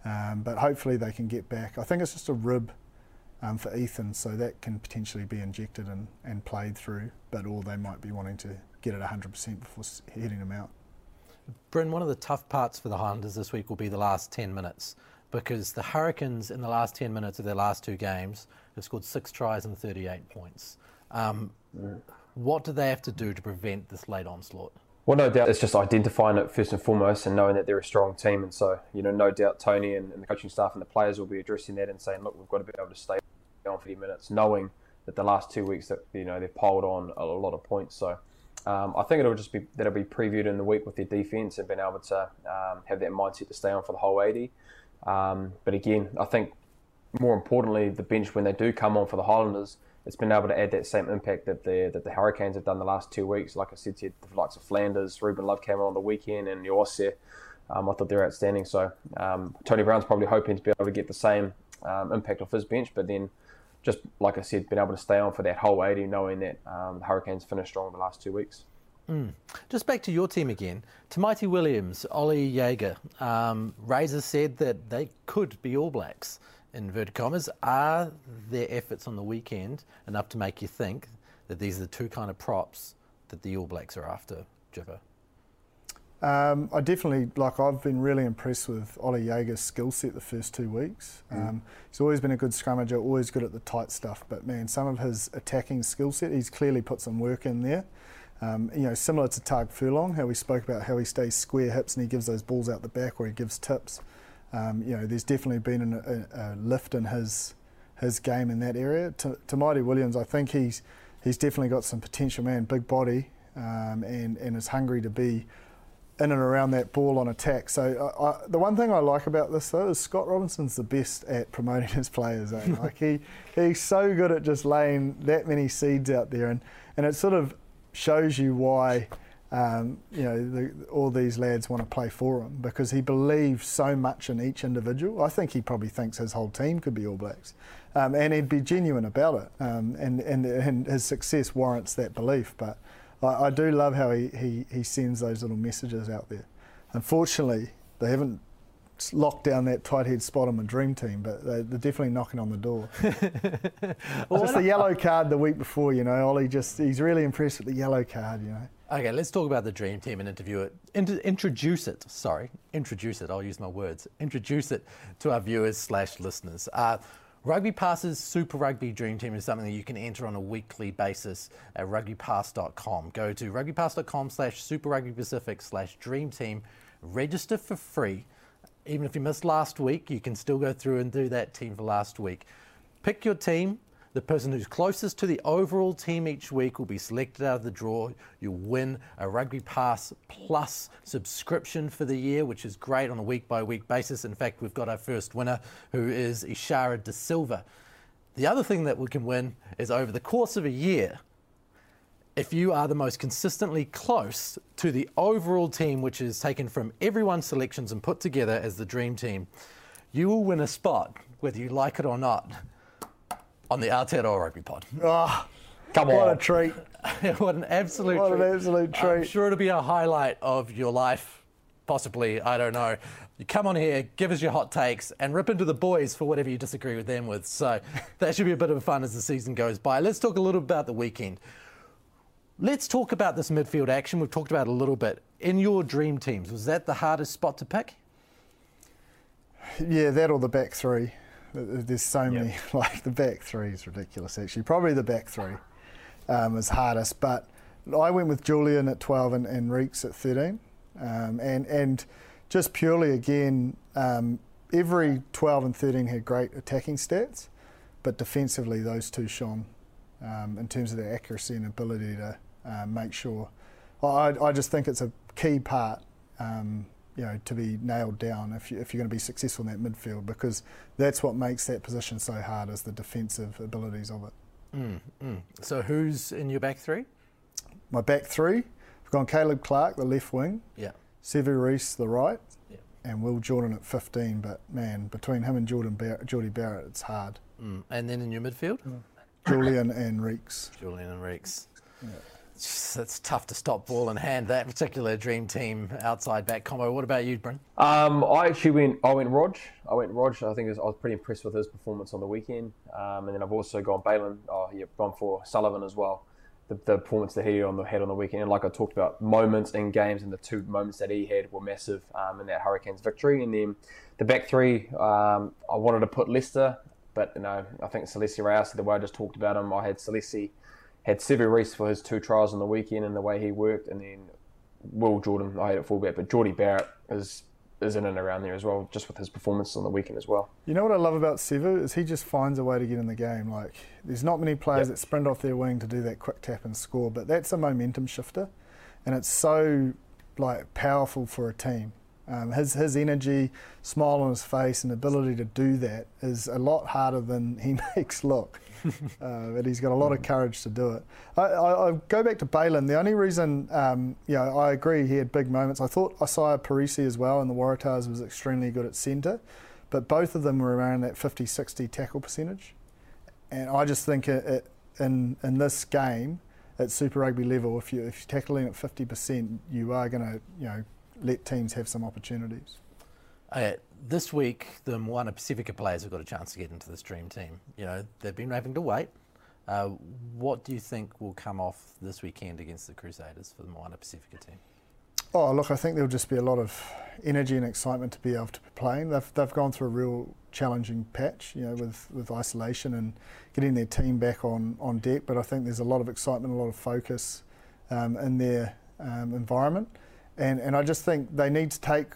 Um, but hopefully they can get back. I think it's just a rib um, for Ethan, so that can potentially be injected and, and played through, but or they might be wanting to get it 100% before heading him out. Bryn, one of the tough parts for the Highlanders this week will be the last 10 minutes because the Hurricanes in the last 10 minutes of their last two games have scored six tries and 38 points. Um, what do they have to do to prevent this late onslaught? Well, no doubt it's just identifying it first and foremost and knowing that they're a strong team. And so, you know, no doubt Tony and, and the coaching staff and the players will be addressing that and saying, look, we've got to be able to stay on 50 minutes, knowing that the last two weeks that, you know, they've piled on a, lot of points. So um, I think it'll just be, that'll be previewed in the week with their defence and being able to um, have that mindset to stay on for the whole 80. Um, but again, I think more importantly, the bench, when they do come on for the Highlanders, it's been able to add that same impact that the that the Hurricanes have done the last two weeks. Like I said to you, the likes of Flanders, Ruben Love came on the weekend, and Iose. Um, I thought they're outstanding. So um, Tony Brown's probably hoping to be able to get the same um, impact off his bench, but then just like I said, been able to stay on for that whole 80, knowing that um, the Hurricanes finished strong the last two weeks. Mm. Just back to your team again. Tamaiti Williams, Ollie Jaeger. Um, Razor said that they could be All Blacks inverted commas, are their efforts on the weekend enough to make you think that these are the two kind of props that the All Blacks are after, Jipper? Um, I definitely like. I've been really impressed with Ollie Jaeger's skill set the first two weeks. Mm. Um, he's always been a good scrummager, always good at the tight stuff. But man, some of his attacking skill set, he's clearly put some work in there. Um, you know, similar to Tadhg Furlong, how we spoke about how he stays square hips and he gives those balls out the back or he gives tips. Um, you know, there's definitely been an, a, a, lift in his his game in that area. To, to Mighty Williams, I think he's he's definitely got some potential, man. Big body, um, and and is hungry to be in and around that ball on attack. So uh, I, the one thing I like about this though is Scott Robertson's the best at promoting his players. Eh? like he he's so good at just laying that many seeds out there, and and it sort of shows you why. Um, you know, the, all these lads want to play for him because he believes so much in each individual. I think he probably thinks his whole team could be All Blacks, um, and he'd be genuine about it. Um, and, and and his success warrants that belief. But I, I do love how he, he, he sends those little messages out there. Unfortunately, they haven't locked down that tight head spot on the dream team, but they're, they're definitely knocking on the door. well, just the yellow card the week before, you know, Ollie just he's really impressed with the yellow card, you know. Okay, let's talk about the dream team and interview it. Introduce it. Sorry, introduce it. I'll use my words. Introduce it to our viewers slash listeners. Uh, Rugby Pass's Super Rugby Dream Team is something that you can enter on a weekly basis at rugbypass.com. Go to rugbypass.com slash Super Rugby Pacific slash Dream Team. Register for free. Even if you missed last week, you can still go through and do that team for last week. Pick your team, the person who's closest to the overall team each week will be selected out of the draw. You'll win a Rugby Pass Plus subscription for the year, which is great on a week by week basis. In fact, we've got our first winner, who is Ishara De Silva. The other thing that we can win is over the course of a year, if you are the most consistently close to the overall team, which is taken from everyone's selections and put together as the dream team, you will win a spot, whether you like it or not on the Aotearoa Rugby Pod. Oh, Come what on. What a treat. what an absolute treat. What an treat. absolute I'm treat. sure it'll be a highlight of your life, possibly, I don't know. You come on here, give us your hot takes, and rip into the boys for whatever you disagree with them with. So that should be a bit of fun as the season goes by. Let's talk a little about the weekend. Let's talk about this midfield action. We've talked about a little bit. In your dream teams, was that the hardest spot to pick? Yeah, that or the back three. There's so many. Like the back three is ridiculous. Actually, probably the back three um, is hardest. But I went with Julian at 12 and, and Reeks at 13, um, and and just purely again, um, every 12 and 13 had great attacking stats, but defensively those two shone um, in terms of their accuracy and ability to uh, make sure. I, I just think it's a key part um, you know, to be nailed down if, you, if you're going to be successful in that midfield because that's what makes that position so hard is the defensive abilities of it. Mm, mm. So who's in your back three? My back three, I've gone Caleb Clarke, the left wing, Yeah. Sevu Reece, the right, Yeah. and Will Jordan at 15. But man, between him and Jordan Bar- Jordie Barrett, it's hard. Mm. And then in your midfield? Mm. Julian and Reeks. Julian and Reeks. It's, tough to stop ball in hand, that particular dream team outside back combo. What about you, Bryn? Um, I actually went. I went Rog. I went Rog. I think was, I was pretty impressed with his performance on the weekend. Um, and then I've also gone Bailyn. Oh, yeah, gone for Sullivan as well. The, the performance that he on the had on the weekend, and like I talked about, moments in games and the two moments that he had were massive um, in that Hurricanes victory. And then the back three, um, I wanted to put Leicester, but you know, I think Celeste Reyes, the way I just talked about him, I had Celeste, had Sevu Reece for his two trials on the weekend and the way he worked, and then Will Jordan, I had at fullback, but Jordie Barrett is is in and around there as well, just with his performance on the weekend as well. You know what I love about Sevu is he just finds a way to get in the game. Like there's not many players Yep. that sprint off their wing to do that quick tap and score, but that's a momentum shifter, and it's so like powerful for a team. Um, his his energy, smile on his face, and ability to do that is a lot harder than he makes look. uh, but he's got a lot of courage to do it. I, I, I go back to Bailyn. The only reason, um, you know, I agree he had big moments. I thought Izaia Perese as well in the Waratahs was extremely good at centre, but both of them were around that 50-60 tackle percentage. And I just think it, it, in in this game at Super Rugby level, if you if you're tackling at 50%, you are going to you know let teams have some opportunities. Uh, this week, the Moana Pacifica players have got a chance to get into this dream team. You know, they've been having to wait. Uh, what do you think will come off this weekend against the Crusaders for the Moana Pacifica team? Oh, look, I think there'll just be a lot of energy and excitement to be able to be playing. They've, they've gone through a real challenging patch, you know, with, with isolation and getting their team back on, on deck. But I think there's a lot of excitement, a lot of focus um, in their um, environment. And, and I just think they need to take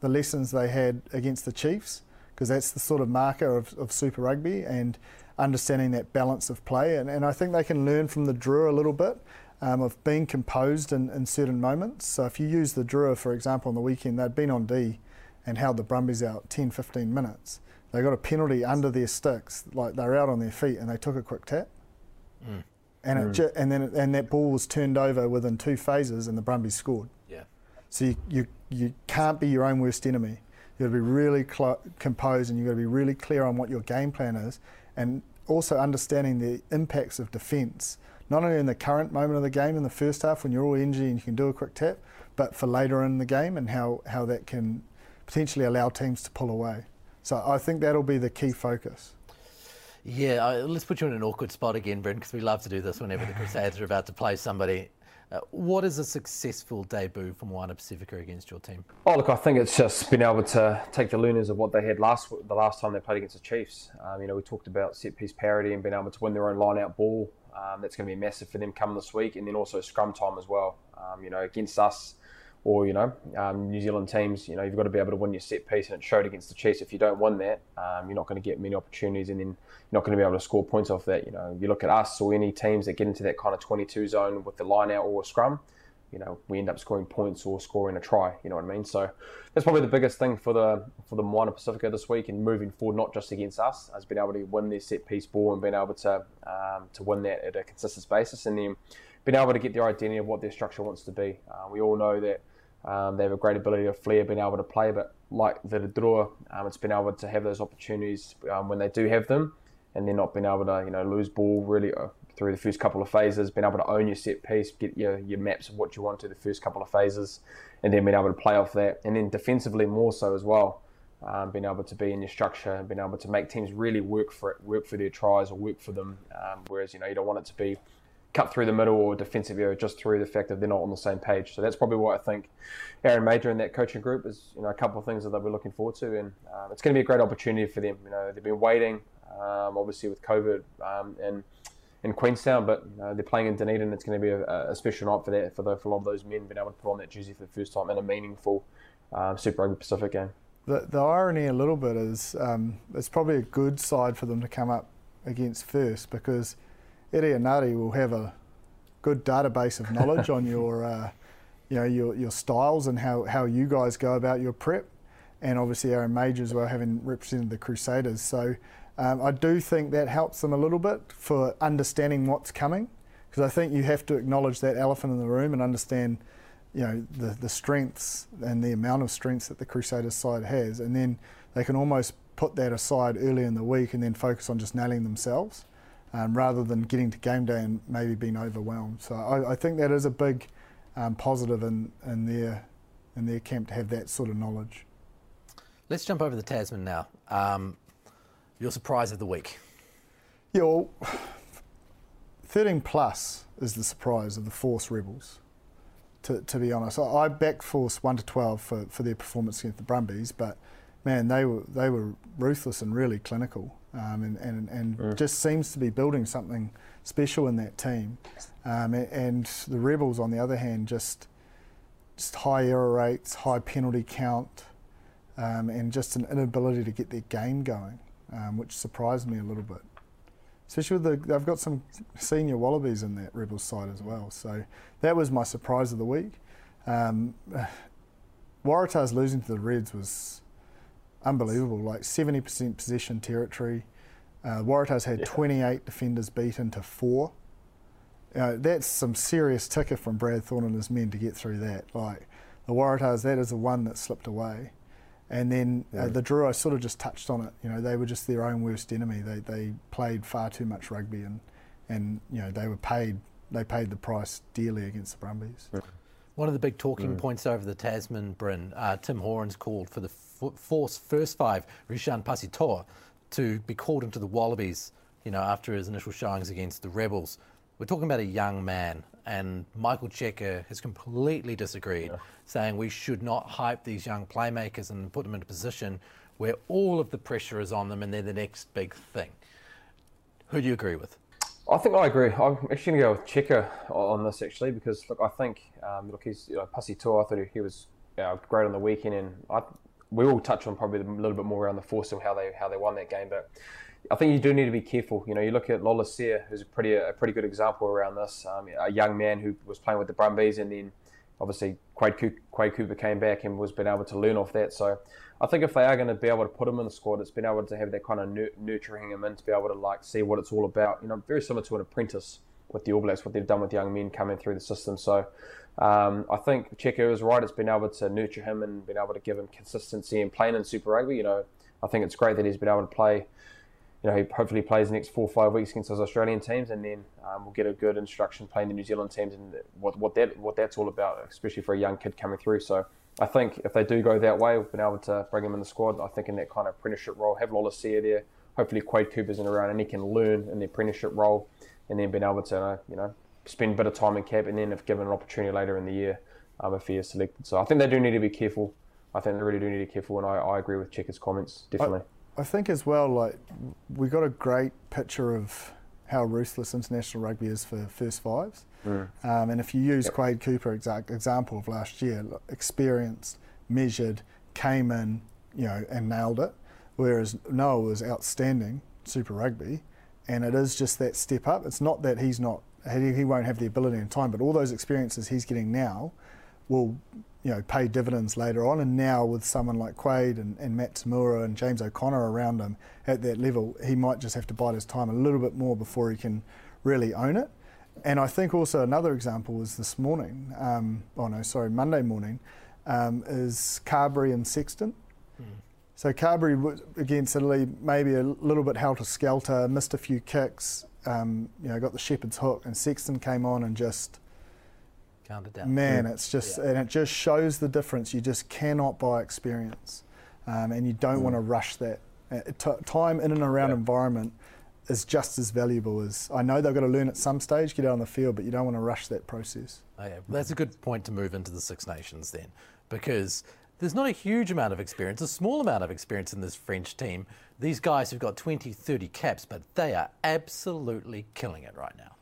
the lessons they had against the Chiefs, because that's the sort of marker of, of Super Rugby and understanding that balance of play. And, and I think they can learn from the Drua a little bit. um, of being composed in, in certain moments. So if you use the Drua, for example, on the weekend, they'd been on D and held the Brumbies out 10, 15 minutes. They got a penalty under their sticks, like they were out on their feet, and they took a quick tap. Mm. And, mm. It, and then it, and that ball was turned over within two phases, and the Brumbies scored. Yeah. So you, you, you can't be your own worst enemy. You've got to be really composed, and you've got to be really clear on what your game plan is, and also understanding the impacts of defence not only in the current moment of the game in the first half when you're all injured and you can do a quick tap, but for later in the game and how, how that can potentially allow teams to pull away. So I think that'll be the key focus. Yeah, uh, let's put you in an awkward spot again, Brent, because we love to do this whenever the Crusaders are about to play somebody. Uh, what is a successful debut for Moana Pacifica against your team? Oh, look, I think it's just been able to take the learners of what they had last the last time they played against the Chiefs. Um, you know, we talked about set piece parity and being able to win their own line out ball. Um, that's going to be massive for them coming this week, and then also scrum time as well. Um, you know, against us or you know um, New Zealand teams, you know you've got to be able to win your set piece, and it showed against the Chiefs. If you don't win that, um, you're not going to get many opportunities, and then you're not going to be able to score points off that. You know, you look at us or any teams that get into that kind of 22 zone with the line out or a scrum you know we end up scoring points or scoring a try. You know what I mean? So that's probably the biggest thing for the for the Moana Pacifica this week and moving forward, not just against us, has been able to win their set piece ball and being able to um, to win that at a consistent basis, and then being able to get their identity of what their structure wants to be. Uh, we all know that. Um, they have a great ability of flair, being able to play, but like the draw, um, it's been able to have those opportunities um, when they do have them, and they're not being able to, you know, lose ball really uh, through the first couple of phases, being able to own your set piece, get your, your maps of what you want to the first couple of phases, and then being able to play off that. And then defensively, more so as well, um, being able to be in your structure and being able to make teams really work for it, work for their tries or work for them. Um, whereas, you know, you don't want it to be cut through the middle or defensive area just through the fact that they're not on the same page. So that's probably what I think Aaron Mauger and that coaching group is, you know, a couple of things that they'll be looking forward to. And um, it's going to be a great opportunity for them. You know, they've been waiting, um, obviously with COVID um, and in Queenstown, but uh, they're playing in Dunedin. It's going to be a, a, special night for that for, the, for a lot of those men being able to put on that jersey for the first time in a meaningful um, Super Rugby Pacific game. The, the irony a little bit is um, it's probably a good side for them to come up against first because Eddie Nari will have a good database of knowledge on your, uh, you know, your, your styles and how, how you guys go about your prep, and obviously Aaron Mauger as well, having represented the Crusaders. So um, I do think that helps them a little bit for understanding what's coming, because I think you have to acknowledge that elephant in the room and understand, you know, the, the strengths and the amount of strengths that the Crusaders side has, and then they can almost put that aside early in the week and then focus on just nailing themselves, um, rather than getting to game day and maybe being overwhelmed. So I, I think that is a big um, positive in, in their in their camp to have that sort of knowledge. Let's jump over the Tasman now. Um, your surprise of the week? Yeah, well, 13 plus is the surprise of the Force Rebels, to, to be honest. I backed Force 1 to 12 for, for their performance against the Brumbies, but man, they were, they were ruthless and really clinical um, and, and, and mm. just seems to be building something special in that team. Um, and the Rebels, on the other hand, just, just high error rates, high penalty count, um, and just an inability to get their game going um, which surprised me a little bit. Especially with the, they've got some senior Wallabies in that Rebels side as well. So that was my surprise of the week. Um, Waratahs losing to the Reds was unbelievable, like 70% possession territory. Uh, Waratahs had yeah. 28 defenders beaten to four. Uh, that's some serious ticker from Brad Thorn and his men to get through that. Like the Waratahs, that is the one that slipped away. And then uh, yeah. uh, the Drua, I sort of just touched on it. You know, they were just their own worst enemy. They they played far too much rugby, and and you know they were paid they paid the price dearly against the Brumbies. One of the big talking mm. points over the Tasman, Bryn, uh, Tim Horan's called for the f- Force first five, Reesjan Pasitoa, to be called into the Wallabies. You know, after his initial showings against the Rebels. We're talking about a young man, and Michael Cheika has completely disagreed, yeah. saying we should not hype these young playmakers and put them in a position where all of the pressure is on them and they're the next big thing. Who do you agree with? I think I agree. I'm actually going to go with Cheika on this actually because look, I think um, look he's you know, Pasitoa. I thought he was know, great on the weekend, and I, we will touch on probably a little bit more around the force and how they how they won that game. But I think you do need to be careful. You know, you look at Lolesio, who's a pretty a pretty good example around this. Um, a young man who was playing with the Brumbies, and then obviously Quade Cooper, Quade Cooper came back and was been able to learn off that. So I think if they are going to be able to put him in the squad, it's been able to have that kind of nurturing him in to be able to like see what it's all about. You know, very similar to an apprentice with the All Blacks, what they've done with young men coming through the system. So um, I think Cheika is right. It's been able to nurture him and been able to give him consistency and playing in Super Rugby. You know, I think it's great that he's been able to play. You know, he hopefully plays the next four or five weeks against those Australian teams, and then um, we'll get a good instruction playing the New Zealand teams and what, what that what that's all about, especially for a young kid coming through. So I think if they do go that way, we've been able to bring him in the squad. I think in that kind of apprenticeship role, have Lolesio there. Hopefully, Quade Cooper's in around and he can learn in the apprenticeship role, and then being able to you know spend a bit of time in camp, and then if given an opportunity later in the year, um, if he is selected. So I think they do need to be careful. I think they really do need to be careful, and I, I agree with Cheika's comments definitely. I, I think as well, like we got a great picture of how ruthless international rugby is for first fives. Mm. Um, and if you use yep. Quade Cooper exact example of last year, experienced, measured, came in, you know, and nailed it. Whereas Noah was outstanding Super Rugby, and it is just that step up. It's not that he's not he, he won't have the ability and time, but all those experiences he's getting now will you know pay dividends later on. And now with someone like Quade and, and Matt Toomua and James O'Connor around him at that level, he might just have to bide his time a little bit more before he can really own it. And I think also another example was this morning. Um, oh no, sorry, Monday morning um, is Carbery and Sexton. Mm. So Carbery against Italy, maybe a little bit helter skelter, missed a few kicks, um, you know, got the shepherd's hook, and Sexton came on and just it down. Man, it's just yeah. and it just shows the difference. You just cannot buy experience, um, and you don't mm. want to rush that. Uh, t- time in and around yeah. environment is just as valuable as I know they've got to learn at some stage, get out on the field, but you don't want to rush that process. Oh, yeah. That's a good point to move into the Six Nations then, because there's not a huge amount of experience, a small amount of experience in this French team. These guys have got 20, 30 caps, but they are absolutely killing it right now.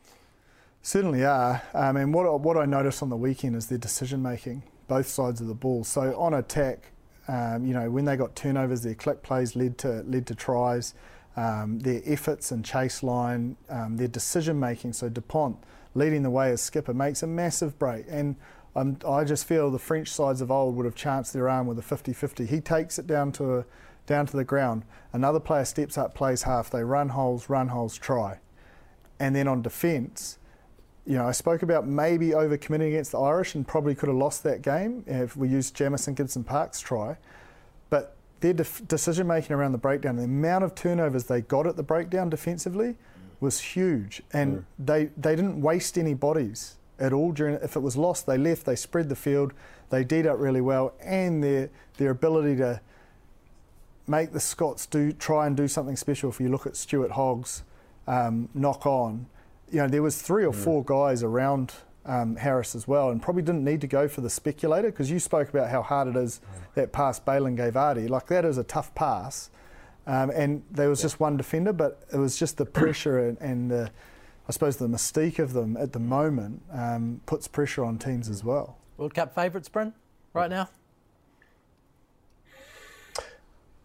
Certainly are. I mean, what, what I noticed on the weekend is their decision making, both sides of the ball. So on attack, um, you know, when they got turnovers, their click plays led to led to tries. Um, their efforts and chase line, um, their decision making. So Dupont leading the way as skipper makes a massive break. And um, I just feel the French sides of old would have chanced their arm with a 50-50. He takes it down to down to the ground. Another player steps up, plays half. They run holes, run holes, try. And then on defence, you know, I spoke about maybe overcommitting against the Irish and probably could have lost that game if we used Jamison Gibson Park's try. But their def- decision making around the breakdown, the amount of turnovers they got at the breakdown defensively was huge, and mm. they they didn't waste any bodies at all during. If it was lost, they left. They spread the field. They did up really well, and their their ability to make the Scots do try and do something special. If you look at Stuart Hogg's um, knock on you know, there was three or mm. four guys around um, Harris as well, and probably didn't need to go for the speculator because you spoke about how hard it is mm. that pass Bailyn gave Ardie. Like that is a tough pass, um, and there was yeah. just one defender, but it was just the pressure and, and the, I suppose the mystique of them at the moment um, puts pressure on teams as well. World Cup favourites, Bryn, right now?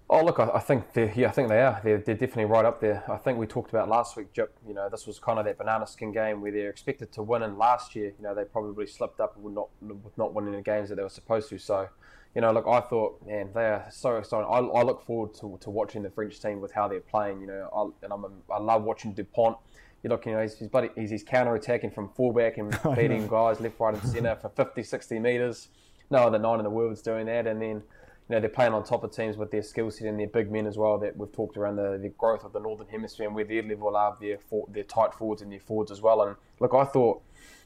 Oh look, I, I think they yeah, I think they are. They're, they're definitely right up there. I think we talked about last week, Jip. You know, this was kind of that banana skin game where they're expected to win, and last year, you know, they probably slipped up with not with not winning the games that they were supposed to. So, you know, look, I thought, man, they are so exciting. I, I look forward to, to watching the French team with how they're playing. You know, I, and I'm a, I love watching Dupont. You look, you know, he's, he's, he's, he's counter attacking from fullback and beating guys left, right, and centre for 50, 60 metres. No other nine in the world's doing that, and then you know, they're playing on top of teams with their skill set and their big men as well. That we've talked around the, the growth of the Northern Hemisphere and where their level are, their for, their tight forwards and their forwards as well. And look, I thought,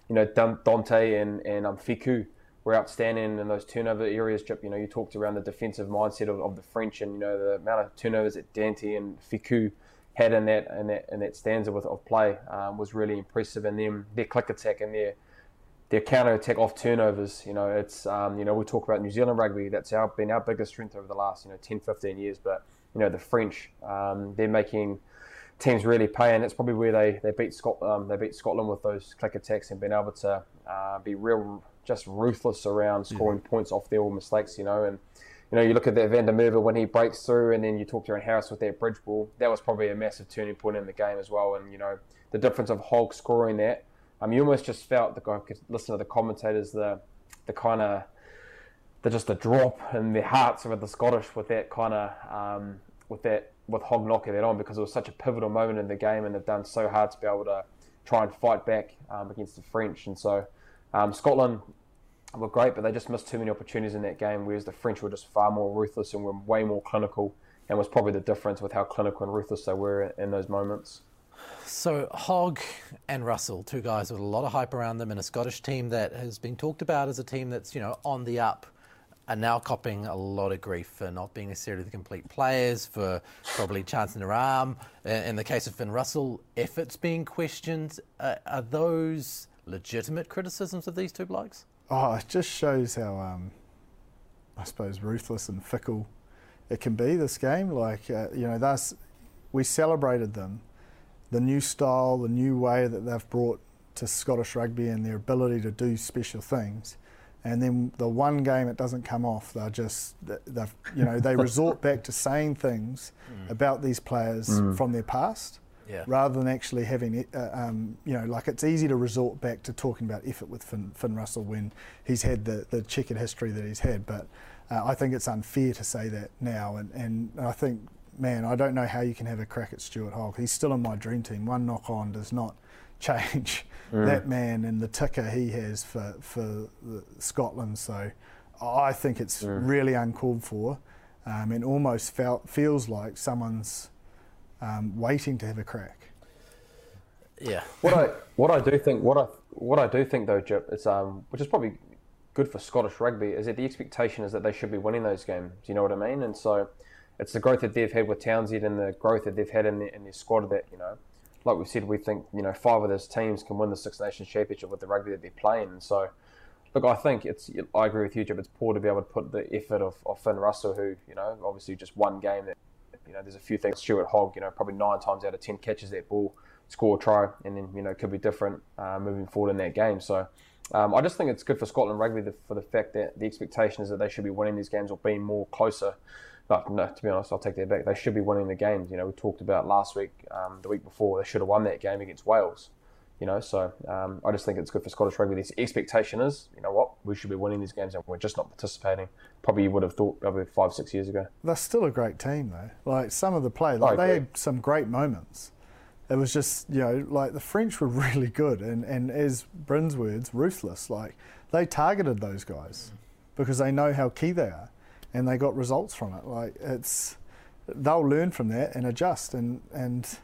you know, Danty and and um, Fickou were outstanding in those turnover areas. You know, you talked around the defensive mindset of, of the French and you know the amount of turnovers that Danty and Fickou had in that in that in that stanza with, of play um, was really impressive. And them their click attack and their their counter attack off turnovers. You know, it's um, you know we talk about New Zealand rugby. That's our been our biggest strength over the last you know 10, 15 years. But you know the French, um, they're making teams really pay, and that's probably where they they beat Scotland. Um, they beat Scotland with those click attacks and being able to uh, be real, just ruthless around scoring yeah. points off their mistakes. You know, and you know, you look at that Merwe when he breaks through, and then you talk to Aaron Harris with that bridge ball. That was probably a massive turning point in the game as well. And you know, the difference of Hogg scoring that, um, you almost just felt the guy could listen to the commentators, the the kind of the just the drop in their hearts with the Scottish with that kind of um, with that with Hogg knocking that on because it was such a pivotal moment in the game, and they've done so hard to be able to try and fight back um, against the French. And so um, Scotland were great, but they just missed too many opportunities in that game, whereas the French were just far more ruthless and were way more clinical, and was probably the difference with how clinical and ruthless they were in those moments. So Hogg and Russell, two guys with a lot of hype around them, and a Scottish team that has been talked about as a team that's you know on the up, are now copping a lot of grief for not being necessarily the complete players, for probably chancing their arm. In the case of Finn Russell, efforts being questioned. Uh, are those legitimate criticisms of these two blokes? Oh, it just shows how, um, I suppose, ruthless and fickle it can be. This game, like uh, you know, that's we celebrated them, the new style, the new way that they've brought to Scottish rugby and their ability to do special things. And then the one game it doesn't come off, they're just, they you know, they resort back to saying things mm. about these players mm. from their past yeah. rather than actually having, uh, um, you know, like it's easy to resort back to talking about effort with Finn, Finn Russell when he's had the, the checkered history that he's had. But uh, I think it's unfair to say that now. And, and I think, man, I don't know how you can have a crack at Stuart Hogg. He's still in my dream team. One knock on does not change mm. that man and the ticker he has for, for Scotland. So I think it's mm. really uncalled for um, and almost felt, feels like someone's um, waiting to have a crack. Yeah. What I what I do think what I what I do think though, Jip, is um, which is probably good for Scottish rugby, is that the expectation is that they should be winning those games. Do you know what I mean? And so it's the growth that they've had with Townsend and the growth that they've had in their, in their squad that you know, like we said, we think you know five of those teams can win the Six Nations Championship with the rugby that they're playing. And so, look, I think it's I agree with you, Jip. It's poor to be able to put the effort of, of Finn Russell, who you know obviously just one game that you know, there's a few things. Stuart Hogg, you know, probably nine times out of ten catches that ball, score a try, and then you know could be different uh, moving forward in that game. So um, I just think it's good for Scotland rugby the, for the fact that the expectation is that they should be winning these games or being more closer. But no, to be honest, I'll take that back. They should be winning the games. You know, we talked about last week, um, the week before, they should have won that game against Wales. You know, so um, I just think it's good for Scottish rugby. The expectation is, you know what, we should be winning these games, and we're just not participating. Probably you would have thought probably five, six years ago. They're still a great team, though. Like some of the play, like they had some great moments. It was just, you know, like the French were really good, and, and as Bryn's words, ruthless. Like they targeted those guys because they know how key they are, and they got results from it. Like it's, they'll learn from that and adjust, and and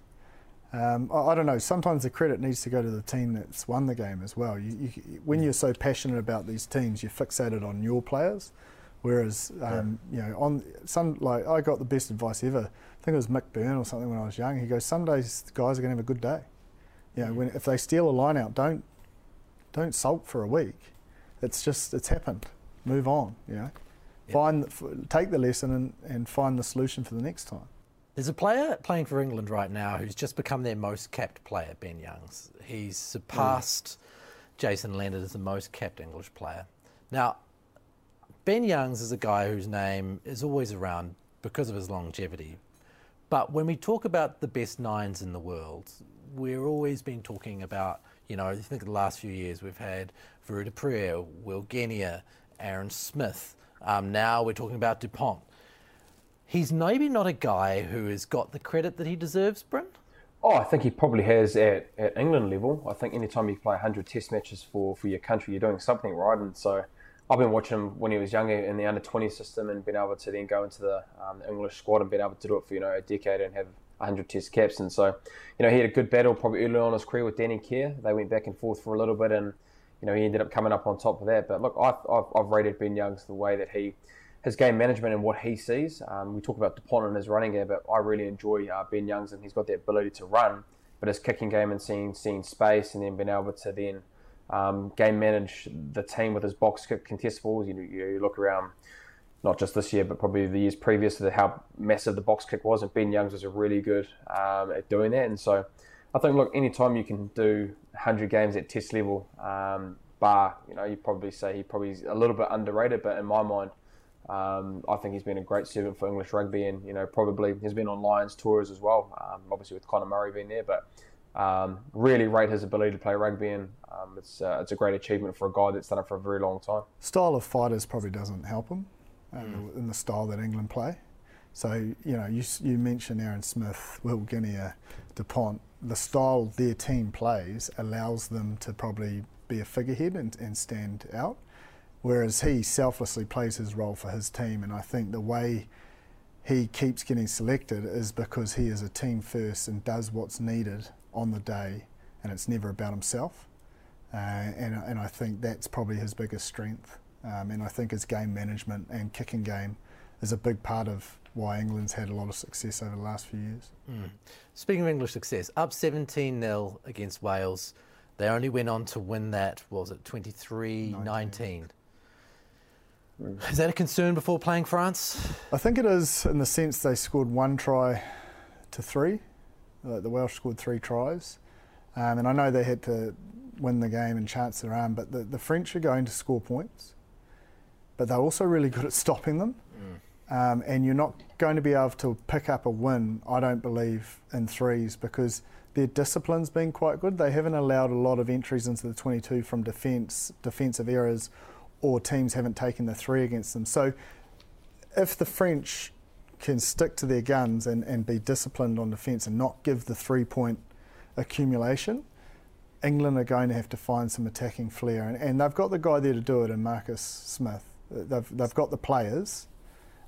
um, I, I, don't know. Sometimes the credit needs to go to the team that's won the game as well. You, you, when you're so passionate about these teams, you're fixated on your players. Whereas, um, yeah. you know, on some like I got the best advice ever. I think it was Mick Byrne or something when I was young. He goes, "Some days guys are going to have a good day. You know, when if they steal a line out, don't don't sulk for a week. It's just it's happened. Move on. You know, yep. find take the lesson and, and find the solution for the next time." There's a player playing for England right now who's just become their most capped player, Ben Youngs. He's surpassed mm. Jason Leonard as the most capped English player. Now, Ben Youngs is a guy whose name is always around because of his longevity. But when we talk about the best nines in the world, we're always been talking about, you know, I think the last few years we've had Veru de Will Genia, Aaron Smith. Um, now we're talking about DuPont he's maybe not a guy who has got the credit that he deserves, Bryn? Oh, I think he probably has at, at England level. I think anytime you play 100 test matches for, for your country, you're doing something right. And so I've been watching him when he was younger in the under 20 system and been able to then go into the, um, English squad and been able to do it for, you know, a decade and have 100 test caps. And so, you know, he had a good battle probably early on in his career with Danny Care. They went back and forth for a little bit and, you know, he ended up coming up on top of that. But look, I've, I've, I've rated Ben Youngs the way that he his game management and what he sees. Um, we talk about Dupont and his running game, but I really enjoy uh, Ben Youngs and he's got the ability to run, but his kicking game and seeing seeing space and then being able to then um, game manage the team with his box kick contest balls. You, you, look around, not just this year, but probably the years previous to how massive the box kick was, and Ben Youngs was a really good um, at doing that. And so I think, look, anytime you can do 100 games at test level, um, bar, you know, you probably say he probably is a little bit underrated, but in my mind, Um, I think he's been a great servant for English rugby, and you know probably he's been on Lions tours as well. Um, obviously with Conor Murray being there, but um, really rate his ability to play rugby, and um, it's uh, it's a great achievement for a guy that's done it for a very long time. Style of fighters probably doesn't help him mm. in the style that England play. So you know you you mentioned Aaron Smith, Will Genia, Dupont. The style their team plays allows them to probably be a figurehead and, and stand out whereas he selflessly plays his role for his team. And I think the way he keeps getting selected is because he is a team first and does what's needed on the day, and it's never about himself. Uh, and, and I think that's probably his biggest strength. Um, and I think his game management and kicking game is a big part of why England's had a lot of success over the last few years. Mm. Speaking of English success, up 17 0 against Wales. They only went on to win that, was it, 23 19. Is that a concern before playing France? I think it is in the sense they scored one try to three. The Welsh scored three tries. Um, and I know they had to win the game and chance their arm, but the, the French are going to score points. But they're also really good at stopping them. Mm. Um, and you're not going to be able to pick up a win, I don't believe, in threes because their discipline's been quite good. They haven't allowed a lot of entries into the 22 from defence, defensive errors or teams haven't taken the three against them. So if the French can stick to their guns and, and be disciplined on defence and not give the three point accumulation, England are going to have to find some attacking flair. And, and they've got the guy there to do it in Marcus Smith. They've, they've got the players.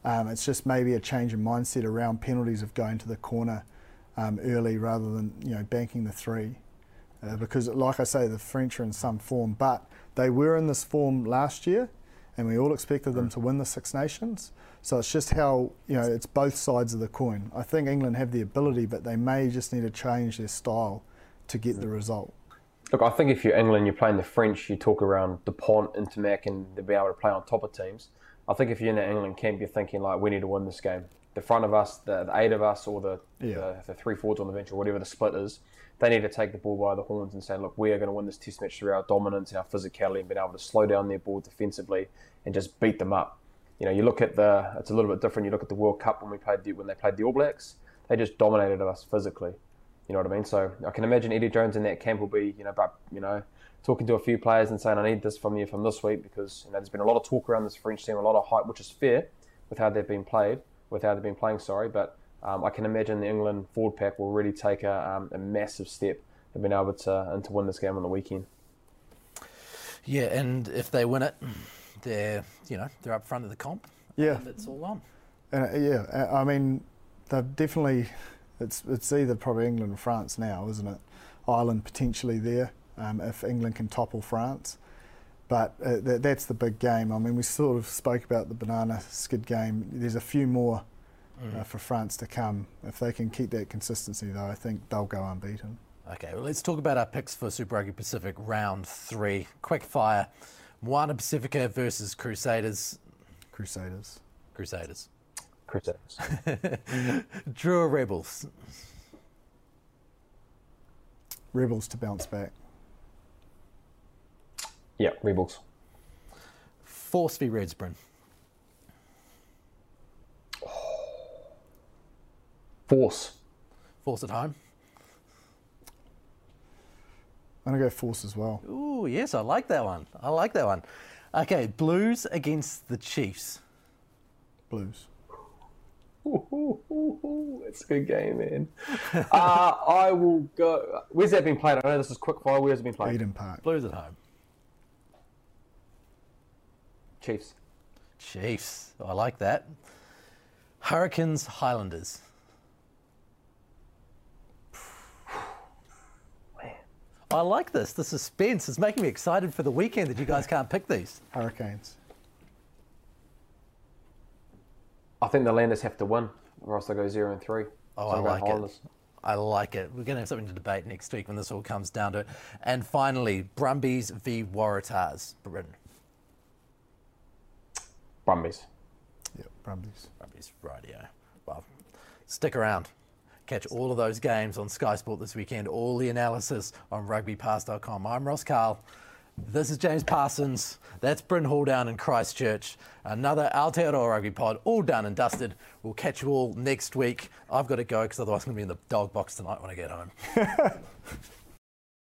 Um, it's just maybe a change in mindset around penalties of going to the corner um, early rather than you know banking the three. Uh, because, like I say, the French are in some form, but they were in this form last year, and we all expected them to win the Six Nations. So it's just how, you know, it's both sides of the coin. I think England have the ability, but they may just need to change their style to get the result. Look, I think if you're England, you're playing the French, you talk around Dupont, Ntamack, and they'll be able to play on top of teams. I think if you're in the England camp, you're thinking, like, we need to win this game. The front of us, the, the eight of us, or the, yeah. the, the three forwards on the bench, or whatever the split is, they need to take the ball by the horns and say, look, we are going to win this test match through our dominance and our physicality and being able to slow down their ball defensively and just beat them up. You know, you look at the, it's a little bit different. You look at the World Cup when we played the, when they played the All Blacks, they just dominated us physically. You know what I mean? So I can imagine Eddie Jones in that camp will be, you know, but you know, talking to a few players and saying, I need this from you from this week because you know, there's been a lot of talk around this French team, a lot of hype, which is fair with how they've been played, with how they've been playing. Sorry, but um, I can imagine the England forward pack will really take a, um, a massive step have been able to and to win this game on the weekend. Yeah, and if they win it, they're you know they're up front of the comp. Yeah, it's all on. Uh, yeah, I mean they've definitely. It's it's either probably England or France now, isn't it? Ireland potentially there um, if England can topple France. But uh, th- that's the big game. I mean, we sort of spoke about the banana skid game. There's a few more mm. uh, for France to come. If they can keep that consistency, though, I think they'll go unbeaten. Okay, well, let's talk about our picks for Super Rugby Pacific round three. Quick fire. Moana Pacifica versus Crusaders. Crusaders. Crusaders. Crusaders. Drua Rebels. Rebels to bounce back. Yeah, Rebels. Force v Redsburn. Force. Force at home. I'm going to go Force as well. Ooh, yes, I like that one. I like that one. Okay, Blues against the Chiefs. Blues. Ooh, ooh, ooh, it's a good game, man. uh, I will go. Where's that been played? I know this is quick fire. Where's it been played? Eden Park. Blues at home. Chiefs. Chiefs. I like that. Hurricanes, Highlanders. I like this. The suspense is making me excited for the weekend that you guys can't pick these. Hurricanes. I think the Landers have to win, or else they go zero and three. Oh, so I like it. I like it. We're going to have something to debate next week when this all comes down to it. And finally, Brumbies v Waratahs. Britain. Brumbies. Yep, Brumbies. Brumbies, rightio. Well, stick around. Catch all of those games on Sky Sport this weekend, all the analysis on rugbypass.com. I'm Ross Karl. This is James Parsons. That's Bryn Hall down in Christchurch. Another Aotearoa Rugby pod, all done and dusted. We'll catch you all next week. I've got to go because otherwise I'm going to be in the dog box tonight when I get home.